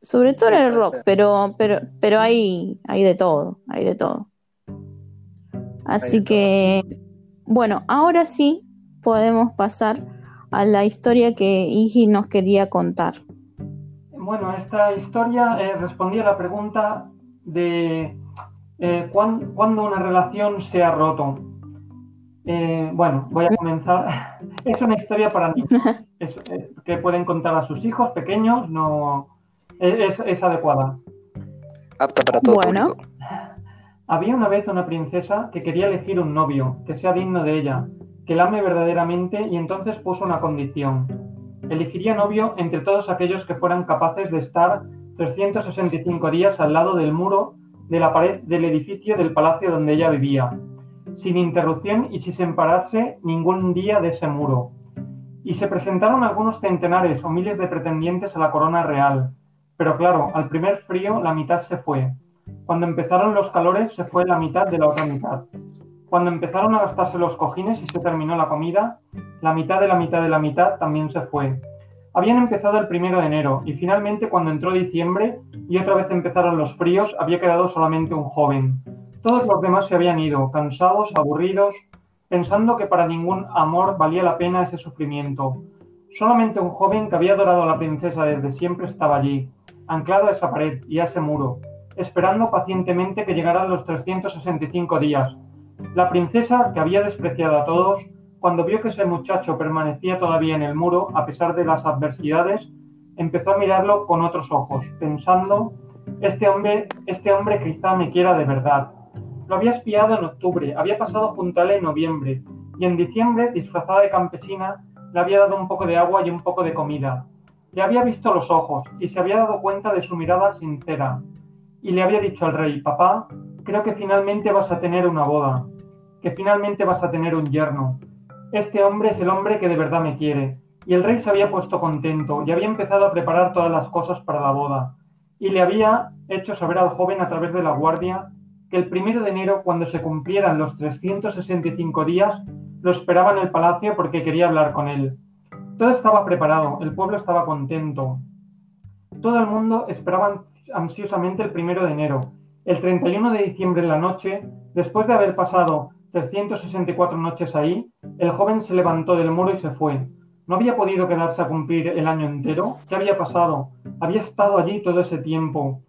S2: sobre todo
S3: Sí,
S2: en el rock,
S3: ser.
S2: pero, pero, pero hay, hay de todo, hay de todo. Así que, bueno, ahora sí podemos pasar a la historia que Igi nos quería contar.
S4: Bueno, esta historia eh, respondía a la pregunta de eh, ¿cuán- cuándo una relación se ha roto. Eh, bueno, voy a comenzar. Es una historia para niños es, eh, que pueden contar a sus hijos pequeños, no es, es adecuada.
S3: Apta para todo
S2: Bueno.
S3: público.
S4: Había una vez una princesa que quería elegir un novio que sea digno de ella, que la ame verdaderamente y entonces puso una condición. Elegiría novio entre todos aquellos que fueran capaces de estar 365 días al lado del muro de la pared del edificio del palacio donde ella vivía, sin interrupción y sin separarse ningún día de ese muro. Y se presentaron algunos centenares o miles de pretendientes a la corona real. Pero claro, al primer frío la mitad se fue. Cuando empezaron los calores se fue la mitad de la otra mitad. Cuando empezaron a gastarse los cojines y se terminó la comida, la mitad de la mitad de la mitad también se fue. Habían empezado el primero de enero y finalmente cuando entró diciembre y otra vez empezaron los fríos había quedado solamente un joven. Todos los demás se habían ido, cansados, aburridos, pensando que para ningún amor valía la pena ese sufrimiento. Solamente un joven que había adorado a la princesa desde siempre estaba allí, anclado a esa pared y a ese muro, esperando pacientemente que llegaran los 365 días. La princesa, que había despreciado a todos, cuando vio que ese muchacho permanecía todavía en el muro, a pesar de las adversidades, empezó a mirarlo con otros ojos, pensando, este hombre, este hombre quizá me quiera de verdad. Lo había espiado en octubre, había pasado él en noviembre, y en diciembre, disfrazada de campesina, le había dado un poco de agua y un poco de comida. Le había visto los ojos y se había dado cuenta de su mirada sincera. Y le había dicho al rey, papá, creo que finalmente vas a tener una boda. que finalmente vas a tener un yerno. Este hombre es el hombre que de verdad me quiere. Y el rey se había puesto contento y había empezado a preparar todas las cosas para la boda. Y le había hecho saber al joven a través de la guardia que el primero de enero, cuando se cumplieran los 365 días, lo esperaba en el palacio porque quería hablar con él. Todo estaba preparado, el pueblo estaba contento. Todo el mundo esperaba ansiosamente el primero de enero. El 31 de diciembre en la noche, después de haber pasado 364 noches ahí, el joven se levantó del muro y se fue. ¿No había podido quedarse a cumplir el año entero? ¿Qué había pasado? Había estado allí todo ese tiempo.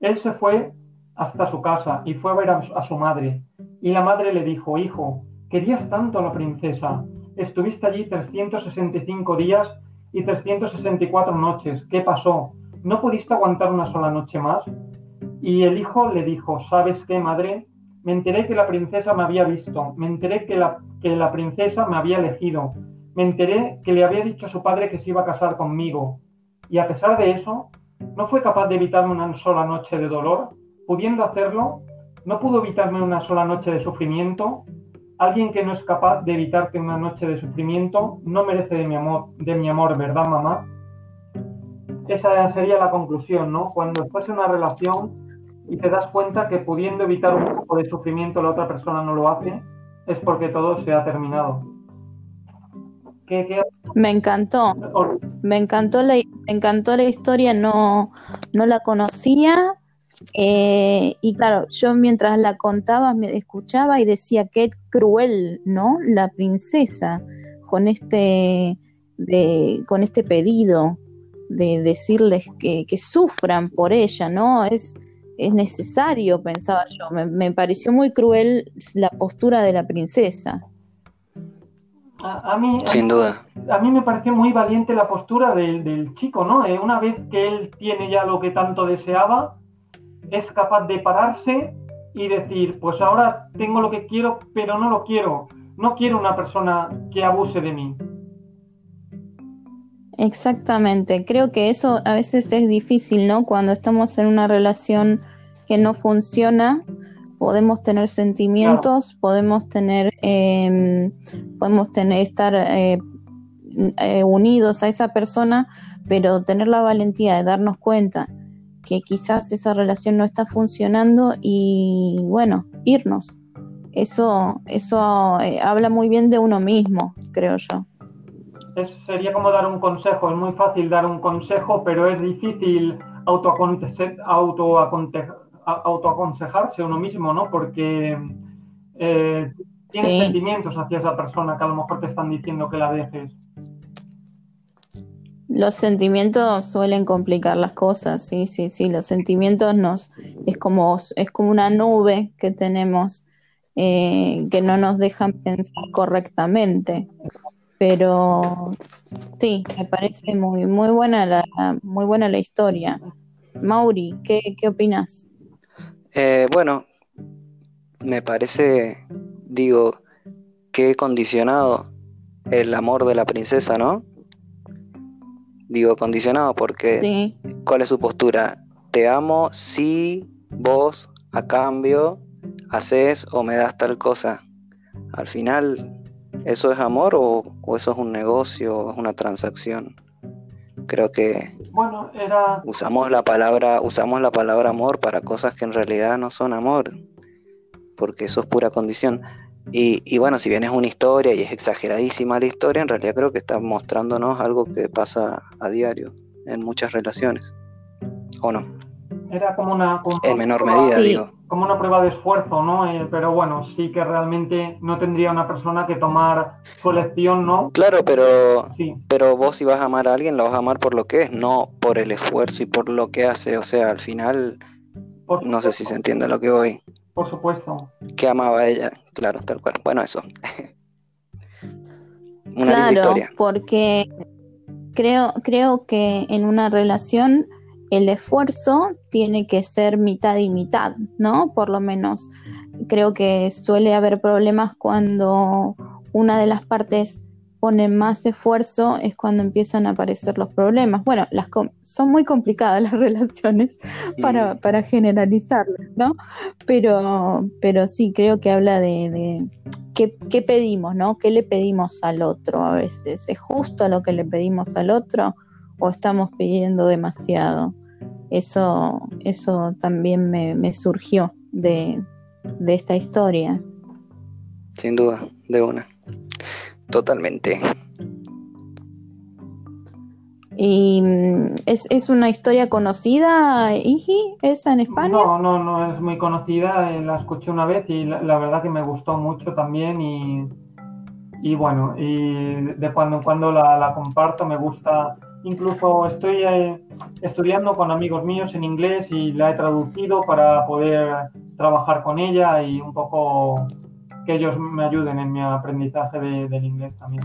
S4: Él se fue hasta su casa y fue a ver a, su madre. Y la madre le dijo, Hijo, querías tanto a la princesa. Estuviste allí 365 días y 364 noches. ¿Qué pasó? ¿No pudiste aguantar una sola noche más? Y el hijo le dijo, ¿sabes qué, madre? Me enteré que la princesa me había visto, me enteré que la, que la princesa me había elegido, me enteré que le había dicho a su padre que se iba a casar conmigo. Y a pesar de eso, no fue capaz de evitarme una sola noche de dolor. Pudiendo hacerlo, no pudo evitarme una sola noche de sufrimiento. Alguien que no es capaz de evitarte una noche de sufrimiento no merece de mi amor, de mi amor, ¿verdad, mamá? Esa sería la conclusión, ¿no? Cuando fuese una relación y te das cuenta que pudiendo evitar un poco de sufrimiento la otra persona no lo hace, es porque todo se ha terminado.
S2: Me encantó, me encantó la, encantó la historia, no, no la conocía. Eh, y claro, yo mientras la contaba me escuchaba y decía qué cruel, ¿no? La princesa con este, de, con este pedido de decirles que, que, sufran por ella, ¿no? Es, es necesario, pensaba yo. Me, pareció muy cruel la postura de la princesa.
S4: A, mí,
S3: Sin duda.
S4: A mí me pareció muy valiente la postura del, chico, ¿no? Eh, una vez que él tiene ya lo que tanto deseaba, es capaz de pararse y decir, pues ahora tengo lo que quiero, pero no lo quiero. No quiero una persona que abuse de mí.
S2: Exactamente, creo que eso a veces es difícil, ¿no? Cuando estamos en una relación que no funciona, podemos tener sentimientos, podemos tener, em, podemos tener, estar eh, eh, unidos a esa persona, pero tener la valentía de darnos cuenta que quizás esa relación no está funcionando y bueno, irnos. Eso, eso eh, habla muy bien de uno mismo, creo yo
S4: sería como dar un consejo. Es muy fácil dar un consejo, pero es difícil autoaconsejarse uno mismo, ¿no? Porque eh, tienes sentimientos hacia esa persona que a lo mejor te están diciendo que la dejes.
S2: Los sentimientos suelen complicar las cosas, sí, sí, sí. Los sentimientos nos es como es como una nube que tenemos eh, que no nos dejan pensar correctamente pero sí, me parece muy, muy buena la, muy buena la historia. Mauri, ¿qué, qué opinas?
S3: Eh, bueno, me parece, digo, que he condicionado el amor de la princesa, ¿no? Digo, condicionado porque ¿cuál es su postura? Te amo si vos a cambio haces o me das tal cosa. Al final ¿Eso es amor o, eso es un negocio, o es una transacción? Creo que
S4: bueno, era...
S3: usamos la palabra, usamos la palabra amor para cosas que en realidad no son amor, porque eso es pura condición. Y, y, bueno, si bien es una historia y es exageradísima la historia, en realidad creo que está mostrándonos algo que pasa a diario en muchas relaciones. ¿O no?
S4: Era como una...
S3: en menor medida, digo
S4: como una prueba de esfuerzo, ¿no? Eh, pero bueno, sí que realmente no tendría una persona que tomar su elección, ¿no?
S3: Claro, pero, sí. pero vos si vas a amar a alguien, lo vas a amar por lo que es, no por el esfuerzo y por lo que hace. O sea, al final, no sé si se entiende lo que voy.
S4: Por supuesto.
S3: Que amaba ella, claro, tal cual. Bueno, eso.
S2: una claro, historia. porque creo, creo que en una relación el esfuerzo tiene que ser mitad y mitad, ¿no? Por lo menos creo que suele haber problemas cuando una de las partes pone más esfuerzo es cuando empiezan a aparecer los problemas. Bueno, las son muy complicadas las relaciones para, para generalizarlas, ¿no? Pero, pero sí, creo que habla de, qué, qué pedimos, ¿no? ¿Qué le pedimos al otro a veces? ¿Es justo lo que le pedimos al otro o estamos pidiendo demasiado? Eso, eso también me, me surgió de, de esta historia.
S3: Sin duda, de una. Totalmente.
S2: ¿Y mm, es, es una historia conocida, Iji, esa en España?
S4: No, no, no es muy conocida, eh, la escuché una vez y la, la verdad que me gustó mucho también y, y bueno, y de cuando en cuando la, la comparto, me gusta, incluso estoy eh, estudiando con amigos míos en inglés y la he traducido para poder trabajar con ella y un poco que ellos me ayuden en mi aprendizaje de- del inglés también.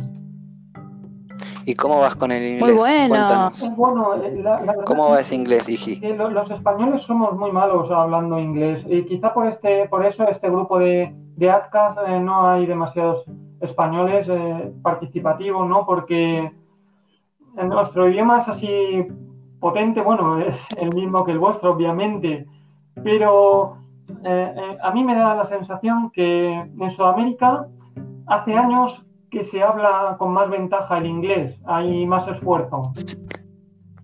S3: ¿Y cómo vas con el inglés?
S2: Muy bueno.
S3: Cuéntanos.
S4: Bueno, eh, la, la verdad
S3: ¿Cómo va ese inglés, Iji?
S4: los españoles somos muy malos hablando inglés y quizá por este por eso este grupo de, de ADCAS eh, no hay demasiados españoles eh, participativos, ¿no? Porque en nuestro idioma es así potente, bueno, es el mismo que el vuestro, obviamente, pero eh, eh, a mí me da la sensación que en Sudamérica hace años que se habla con más ventaja el inglés, hay más esfuerzo.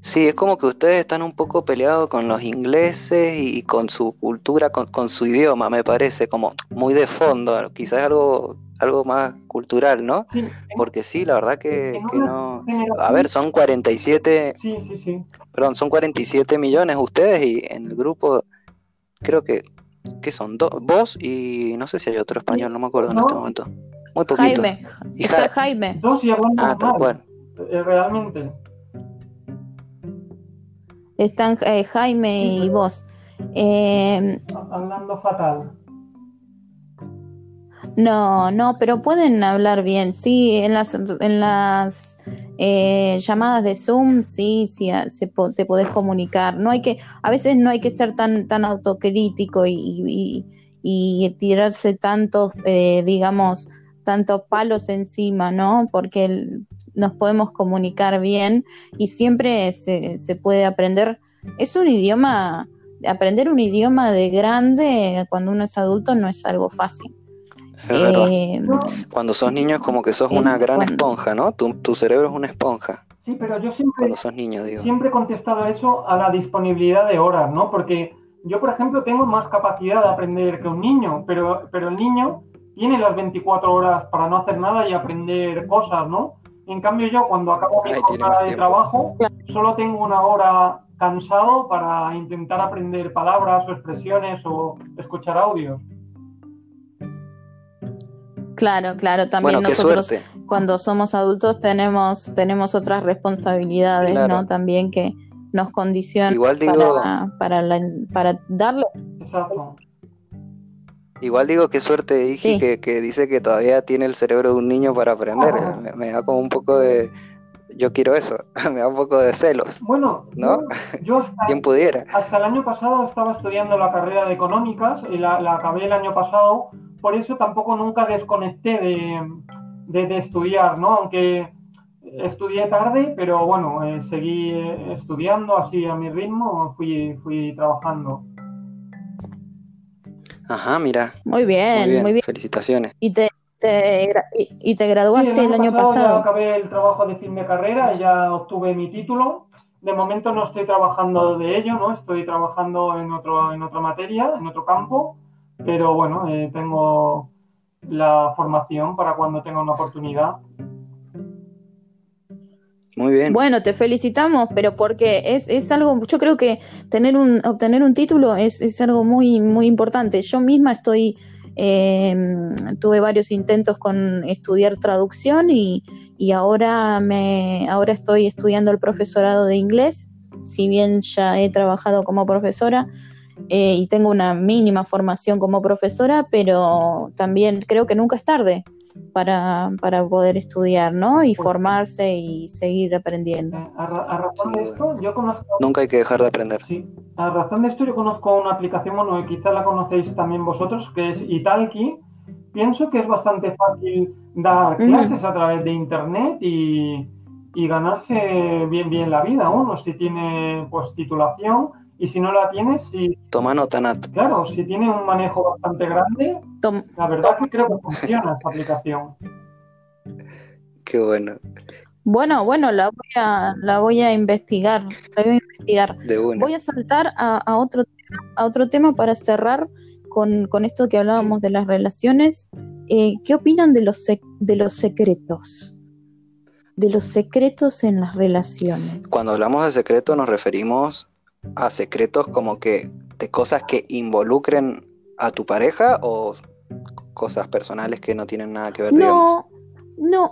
S3: Sí, es como que ustedes están un poco peleados con los ingleses y con su cultura, con, con su idioma, me parece, como muy de fondo, quizás algo, algo más cultural, ¿no?
S4: Sí,
S3: Porque sí, la verdad que, que no... A ver, son 47,
S4: Sí, sí, sí.
S3: perdón, son 47 millones ustedes y en el grupo creo que, ¿qué son? Do- vos y no sé si hay otro español, no me acuerdo en
S4: No.
S3: este momento. Muy poquito.
S2: Jaime,
S3: Y
S2: está
S3: Ja-
S2: Jaime.
S4: Dos y
S3: Ah, tal cual.
S4: eh, realmente.
S2: Están eh, Jaime y vos. Eh,
S4: a- Hablando fatal.
S2: no, no, pero pueden hablar bien. Sí, en las, en las eh, llamadas de Zoom, sí, sí, a- se te podés comunicar. No hay que, a veces no hay que ser tan, tan autocrítico y, tirarse tantos, eh, digamos, tantos palos encima, ¿no? Porque nos podemos comunicar bien y siempre se, se puede aprender. Es un idioma, aprender un idioma de grande cuando uno es adulto no es algo fácil.
S3: Es verdad.
S2: Eh,
S3: Cuando sos niño es como que sos
S2: es
S3: una gran
S2: cuando-
S3: esponja, ¿no? Tu, tu cerebro es una esponja.
S4: sí, pero yo siempre,
S3: Cuando sos niño, digo.
S4: siempre he contestado eso a la disponibilidad de horas, ¿no? Porque yo, por ejemplo, tengo más capacidad de aprender que un niño, pero, pero el niño tiene las 24 horas para no hacer nada y aprender cosas, ¿no? En cambio, yo cuando acabo mi jornada de trabajo, solo tengo una hora cansado para intentar aprender palabras o expresiones o escuchar audios.
S2: Claro, claro, también
S3: Bueno,
S2: nosotros cuando somos adultos tenemos, tenemos otras responsabilidades,
S3: Claro.
S2: ¿no? También que nos condicionan
S3: Igual digo,
S2: para, para, la- para darle.
S4: Exacto.
S3: igual digo qué suerte,
S2: Sí.
S3: que, que dice que todavía tiene el cerebro de un niño para aprender.
S4: Ah.
S3: Me, me da como un poco de. Yo quiero eso. Me da un poco de celos.
S4: Bueno,
S3: ¿No?
S4: yo, yo hasta,
S3: ¿Quién pudiera?
S4: hasta el año pasado estaba estudiando la carrera de económicas y la, la acabé el año pasado, por eso tampoco nunca desconecté de, de- de estudiar, ¿no? Aunque estudié tarde, pero bueno, eh, seguí eh, estudiando así a mi ritmo, fui, fui trabajando.
S3: Ajá, mira.
S2: Muy bien,
S3: Muy bien.
S2: muy bien.
S3: Felicitaciones.
S2: Y te, y, y te graduaste
S4: Sí,
S2: el año pasado.
S4: acabé el trabajo de fin de carrera y ya obtuve mi título. De momento no estoy trabajando de ello, ¿no? Estoy trabajando en otro, en otra materia, en otro campo, pero bueno, eh, tengo la formación para cuando tenga una oportunidad.
S3: Muy bien.
S2: Bueno, te felicitamos, pero porque es, es algo, yo creo que tener un, obtener un título es, es algo muy, muy importante. Yo misma estoy, eh, tuve varios intentos con estudiar traducción y, y ahora me, ahora estoy estudiando el profesorado de inglés, si bien ya he trabajado como profesora eh, y tengo una mínima formación como profesora, pero también creo que nunca es tarde para, para poder estudiar, ¿no? Y formarse y seguir aprendiendo.
S4: Eh, a, ra- a razón de esto, yo conozco,
S3: Nunca hay que dejar de aprender.
S4: sí, a razón de esto yo conozco una aplicación, bueno, y quizá la conocéis también vosotros, que es Italki. Pienso que es bastante fácil dar clases a través de internet y, y ganarse bien, bien la vida uno si tiene pues titulación y si no la tienes, si,
S3: Toma nota, Nat.
S4: claro, si tiene un manejo bastante grande,
S2: Tom-
S4: la verdad que creo que funciona esta aplicación.
S3: Qué bueno.
S2: Bueno, bueno, la voy a, la voy a investigar, la voy a investigar.
S3: De una.
S2: Voy a saltar a, a otro, a otro tema para cerrar con, con esto que hablábamos de las relaciones. Eh, ¿qué opinan de los, de los secretos? De los secretos en las relaciones.
S3: Cuando hablamos de secreto nos referimos a secretos como que de cosas que involucren a tu pareja o cosas personales que no tienen nada que ver, digamos.
S2: No, no.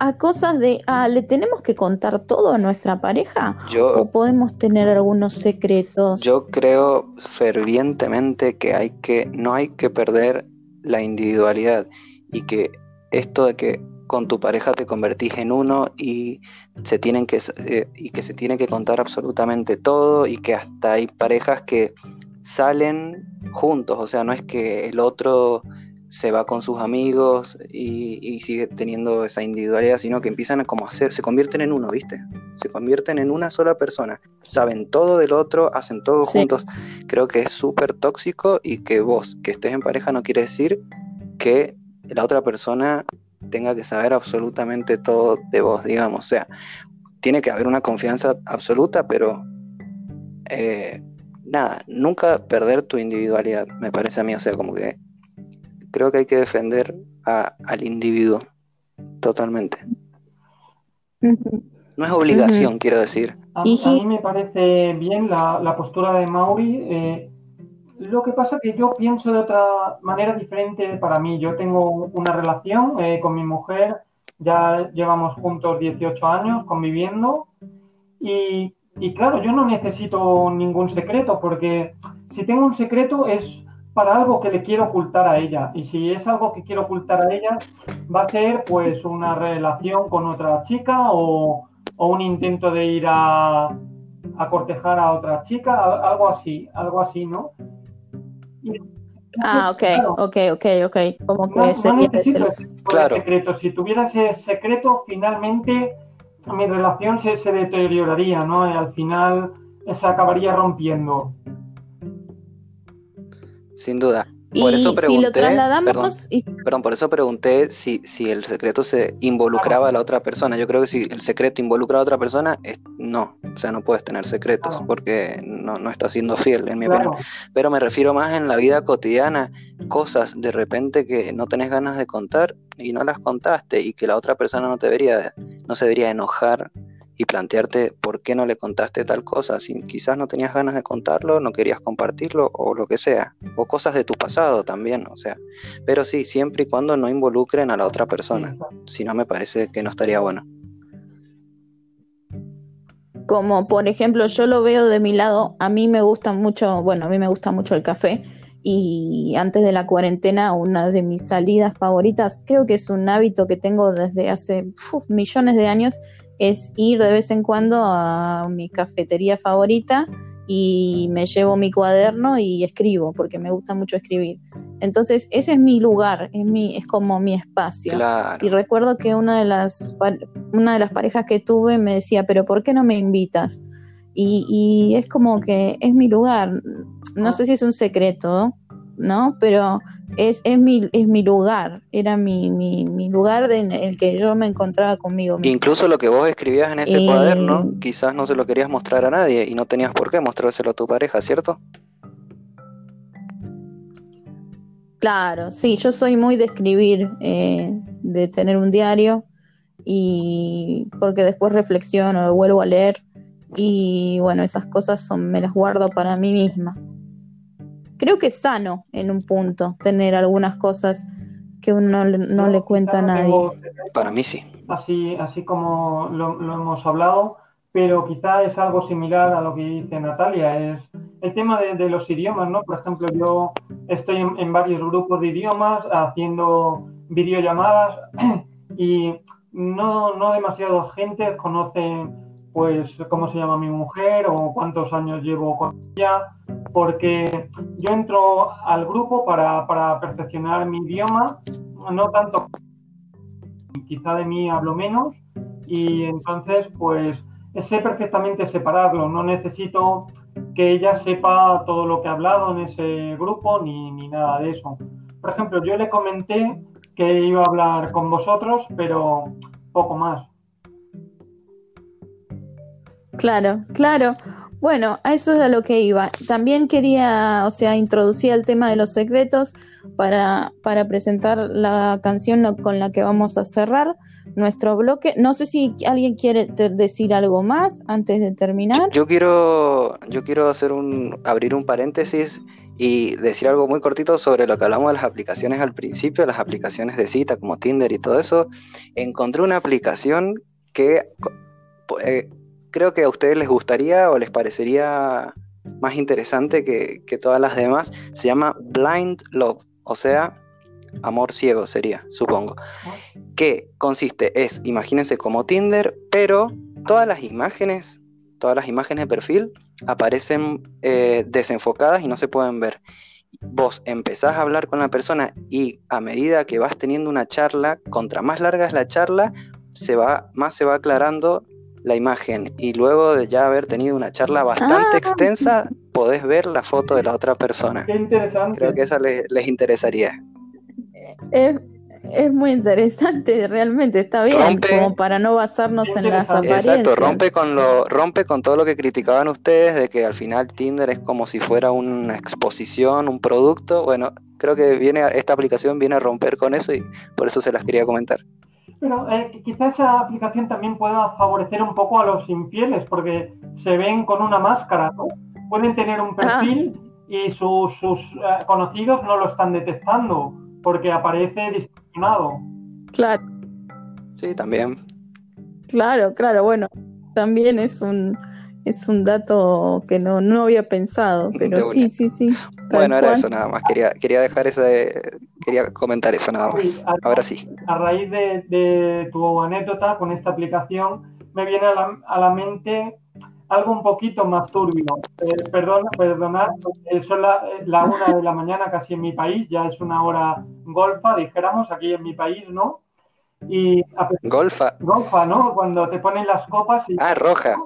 S2: A cosas de, ah, ¿le tenemos que contar todo a nuestra pareja?
S3: Yo,
S2: ¿O podemos tener algunos secretos?
S3: yo creo fervientemente que hay que, no hay que perder la individualidad y que esto de que con tu pareja te convertís en uno y se tienen que eh, y que se tiene que contar absolutamente todo y que hasta hay parejas que salen juntos, o sea, no es que el otro se va con sus amigos y, y sigue teniendo esa individualidad, sino que empiezan a como hacer, se convierten en uno, ¿viste? Se convierten en una sola persona, saben todo del otro, hacen todo
S2: Sí.
S3: juntos. Creo que es súper tóxico y que vos, que estés en pareja, no quiere decir que la otra persona tenga que saber absolutamente todo de vos, digamos. O sea, tiene que haber una confianza absoluta, pero eh, nada, nunca perder tu individualidad, me parece a mí. O sea, como que creo que hay que defender a- al individuo totalmente. No es obligación, quiero decir.
S4: A, mí me parece bien la, la postura de Mauri. eh, lo que pasa que yo pienso de otra manera diferente para mí. Yo tengo una relación eh, con mi mujer, ya llevamos juntos 18 años conviviendo y, claro, yo no necesito ningún secreto porque si tengo un secreto es para algo que le quiero ocultar a ella y si es algo que quiero ocultar a ella va a ser pues una relación con otra chica o, un intento de ir a, a cortejar a otra chica, algo así, algo así, ¿no?
S2: Ah, ok, ok, ok, ok. Como que
S4: no
S2: ese
S4: ese
S3: Claro.
S4: secreto. Si tuviera ese secreto, finalmente mi relación se, se deterioraría, ¿no? Y al final se acabaría rompiendo.
S3: Sin duda.
S2: Y
S3: Por eso
S2: si lo
S3: pregunté,
S2: trasladamos, y-
S3: Perdón, por eso pregunté si, si el secreto se involucraba a la otra persona. Yo creo que si el secreto involucra a otra persona, es- no. O sea, no puedes tener secretos
S4: Claro.
S3: porque no, no estás siendo fiel, en mi
S4: Claro,
S3: opinión. Pero me refiero más en la vida cotidiana, cosas de repente que no tenés ganas de contar y no las contaste y que la otra persona no te debería, no se debería enojar y plantearte por qué no le contaste tal cosa. Si quizás no tenías ganas de contarlo, no querías compartirlo o lo que sea. O cosas de tu pasado también, o sea. Pero sí, siempre y cuando no involucren a la otra persona. Si no, me parece que no estaría bueno.
S2: como por ejemplo, yo lo veo de mi lado, a mí me gusta mucho, bueno, a mí me gusta mucho el café y antes de la cuarentena una de mis salidas favoritas, creo que es un hábito que tengo desde hace uf, millones de años, es ir de vez en cuando a mi cafetería favorita y me llevo mi cuaderno y escribo, porque me gusta mucho escribir. Entonces, ese es mi lugar, es, mi, es como mi espacio.
S3: Claro.
S2: Y recuerdo que una de las una de las parejas que tuve me decía, pero ¿por qué no me invitas? Y, y es como que es mi lugar. No sé si es un secreto, ¿no? Pero es, es, mi, es mi lugar. Era mi, mi, mi lugar de- en el que yo me encontraba conmigo misma.
S3: Incluso lo que vos escribías en ese
S2: Eh,
S3: cuaderno, quizás no se lo querías mostrar a nadie y no tenías por qué mostrárselo a tu pareja, ¿cierto?
S2: Claro, sí, yo soy muy de escribir, eh, de tener un diario y porque después reflexiono, vuelvo a leer y bueno, esas cosas son, me las guardo para mí misma. Creo que es sano en un punto tener algunas cosas que uno le- no
S4: Yo
S2: le cuenta a
S4: no
S2: nadie.
S4: tengo
S3: Para mí sí.
S4: así, así como lo, lo hemos hablado, pero quizá es algo similar a lo que dice Natalia, es el tema de, de los idiomas, ¿no? Por ejemplo, yo estoy en, en varios grupos de idiomas haciendo videollamadas y no, no demasiada gente conoce pues cómo se llama mi mujer o cuántos años llevo con ella, porque yo entro al grupo para, para perfeccionar mi idioma, no tanto quizá de mí hablo menos y entonces pues sé perfectamente separarlo, no necesito que ella sepa todo lo que ha hablado en ese grupo ni, ni nada de eso. Por ejemplo, yo le comenté que iba a hablar con vosotros, pero poco más.
S2: Claro, claro. Bueno, a eso es a lo que iba. También quería, o sea, introducir el tema de los secretos para, para presentar la canción con la que vamos a cerrar nuestro bloque. No sé si alguien quiere decir algo más antes de terminar.
S3: Yo quiero, yo quiero hacer un, abrir un paréntesis y decir algo muy cortito sobre lo que hablamos de las aplicaciones al principio, las aplicaciones de cita como Tinder y todo eso. Encontré una aplicación que eh, creo que a ustedes les gustaría o les parecería más interesante que, que todas las demás. Se llama Blind Love, o sea, amor ciego sería, supongo. Que consiste, es, imagínense como Tinder, pero todas las imágenes, todas las imágenes de perfil aparecen eh, desenfocadas y no se pueden ver. Vos empezás a hablar con la persona y a medida que vas teniendo una charla, contra más larga es la charla, se va, más se va aclarando la imagen. Y luego de ya haber tenido una charla bastante
S2: Ah.
S3: extensa, podés ver la foto de la otra persona.
S4: Qué interesante.
S3: Creo que esa les, les interesaría.
S2: Es, es muy interesante, realmente está bien,
S3: Rompe-
S2: como para no basarnos en las apariencias.
S3: Exacto, rompe con lo, rompe con todo lo que criticaban ustedes de que al final Tinder es como si fuera una exposición, un producto. Bueno, creo que viene a- esta aplicación viene a romper con eso y por eso se las quería comentar.
S4: Pero eh, quizás esa aplicación también pueda favorecer un poco a los infieles, porque se ven con una máscara, ¿no? Pueden tener un perfil y sus, sus eh, conocidos no lo están detectando, porque aparece distorsionado.
S2: Claro,
S3: Sí, también.
S2: claro, claro, bueno, también es un es un dato que no, no había pensado, pero sí, sí, sí. Tal
S3: Bueno, era
S2: cual.
S3: eso nada más. Quería, quería dejar ese, quería comentar eso nada más.
S4: a-
S3: Ahora sí.
S4: a raíz de, de tu anécdota con esta aplicación, me viene a la, a la mente algo un poquito más turbio. Eh, perdona, perdonad, eh, son la, eh, la una de la mañana casi en mi país, ya es una hora golfa, dijéramos, aquí en mi país, ¿no? Y a pesar-
S3: Golfa.
S4: golfa, ¿no? Cuando te ponen las copas y
S3: Ah, roja.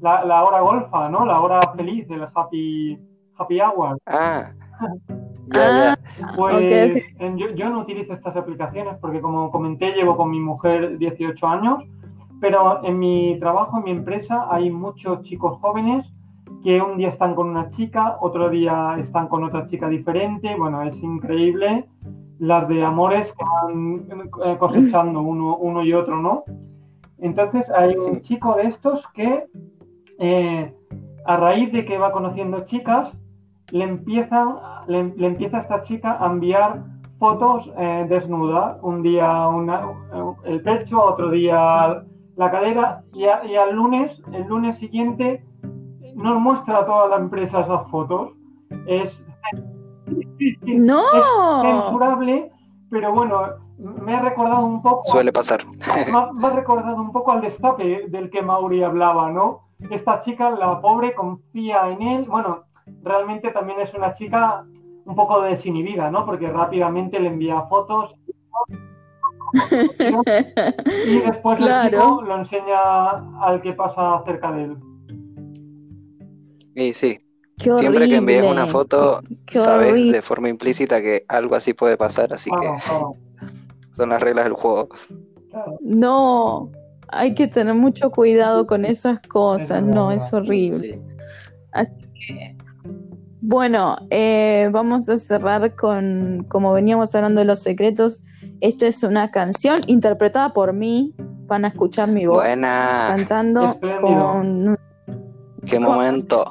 S4: la, la hora golfa, ¿no? La hora feliz del happy, happy hour.
S3: Ah. Ya,
S2: Ah,
S3: ya.
S4: Pues en- yo no utilizo estas aplicaciones porque como comenté llevo con mi mujer 18 años, pero en mi trabajo, en mi empresa, hay muchos chicos jóvenes que un día están con una chica, otro día están con otra chica diferente. Bueno, es increíble las de amores que van eh, cosechando uno, uno y otro, ¿no? Entonces hay un chico de estos que eh, a raíz de que va conociendo chicas, le empiezan, le, le empieza a esta chica a enviar fotos eh, desnuda, un día una- el pecho, otro día la cadera, y, a- y al lunes, el lunes siguiente, nos muestra a toda la empresa esas fotos. Es, es
S2: No,
S4: censurable, pero bueno, me ha recordado un poco
S3: Suele pasar.
S4: me ha, me ha recordado un poco al destape del que Mauri hablaba, ¿no? Esta chica, la pobre, confía en él. Bueno, realmente también es una chica un poco desinhibida, ¿no? Porque rápidamente le envía fotos y después el
S2: Claro.
S4: chico lo enseña al que pasa cerca de él.
S3: Y sí,
S2: qué
S3: siempre que envíes una foto,
S2: Qué
S3: sabes
S2: horrible.
S3: de forma implícita que algo así puede pasar, así
S4: Claro,
S3: que
S4: claro,
S3: son las reglas del juego.
S2: No, hay que tener mucho cuidado con esas cosas, no,
S4: verdad.
S2: es horrible.
S3: Sí.
S2: Bueno, eh, vamos a cerrar con, como veníamos hablando de los secretos, esta es una canción interpretada por mí, van a escuchar mi voz
S3: Buena,
S2: cantando con,
S3: qué momento.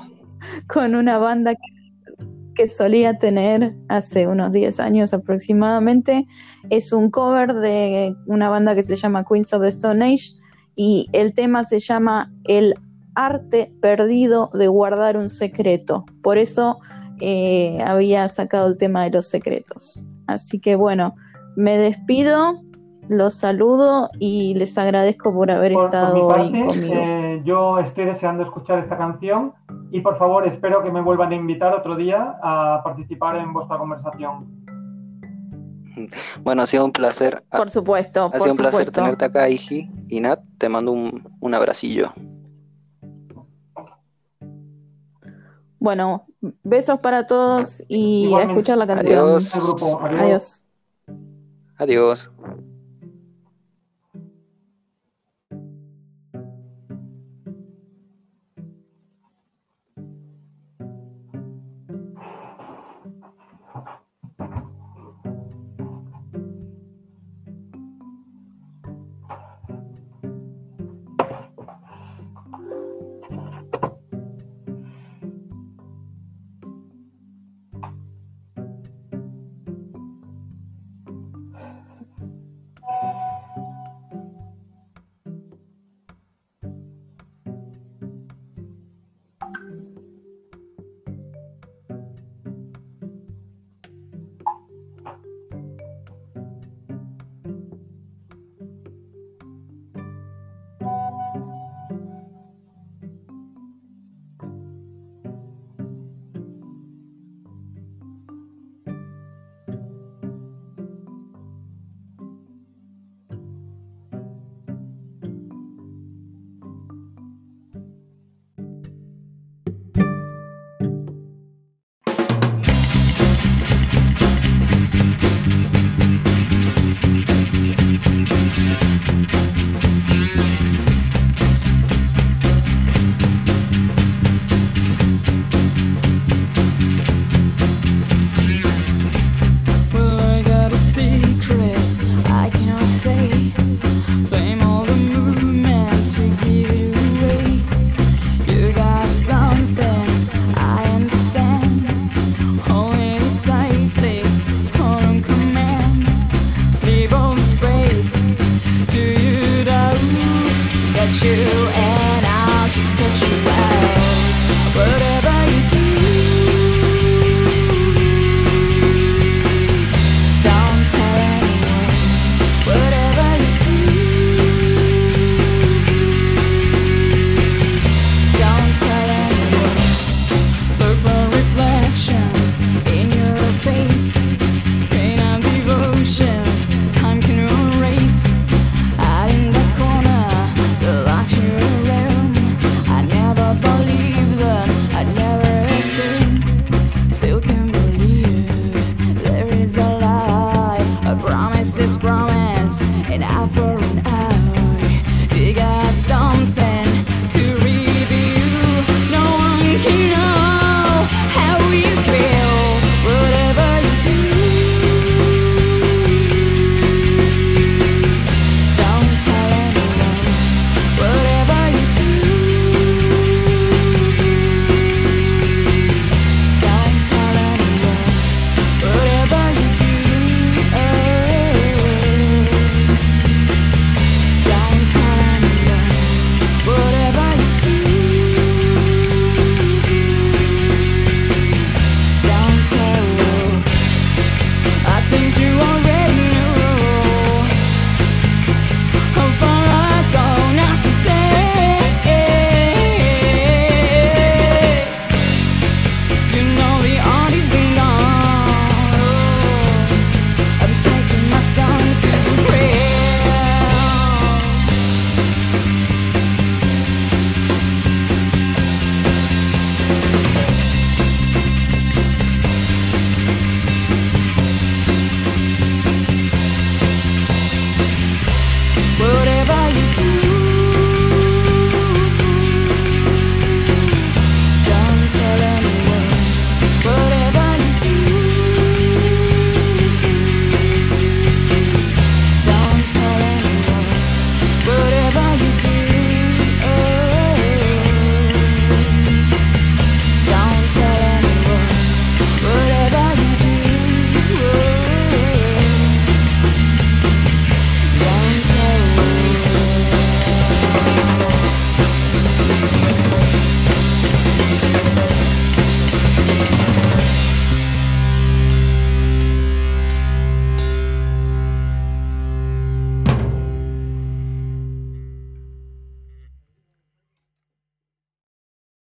S2: con una banda que, que solía tener hace unos 10 años aproximadamente. Es un cover de una banda que se llama Queens of the Stone Age y el tema se llama El arte perdido de guardar un secreto. Por eso eh, había sacado el tema de los secretos. Así que bueno, me despido, los saludo y les agradezco por haber
S4: Por, por
S2: estado hoy
S4: parte,
S2: conmigo.
S4: eh, yo estoy deseando escuchar esta canción y por favor espero que me vuelvan a invitar otro día a participar en vuestra conversación.
S3: Bueno, ha sido un placer.
S2: Por supuesto,
S3: ha
S2: por
S3: sido un placer tenerte acá, Iji. Y Nat, te mando un, un abracillo.
S2: Bueno, besos para todos y a escuchar la canción.
S4: Adiós.
S2: Adiós.
S3: Adiós.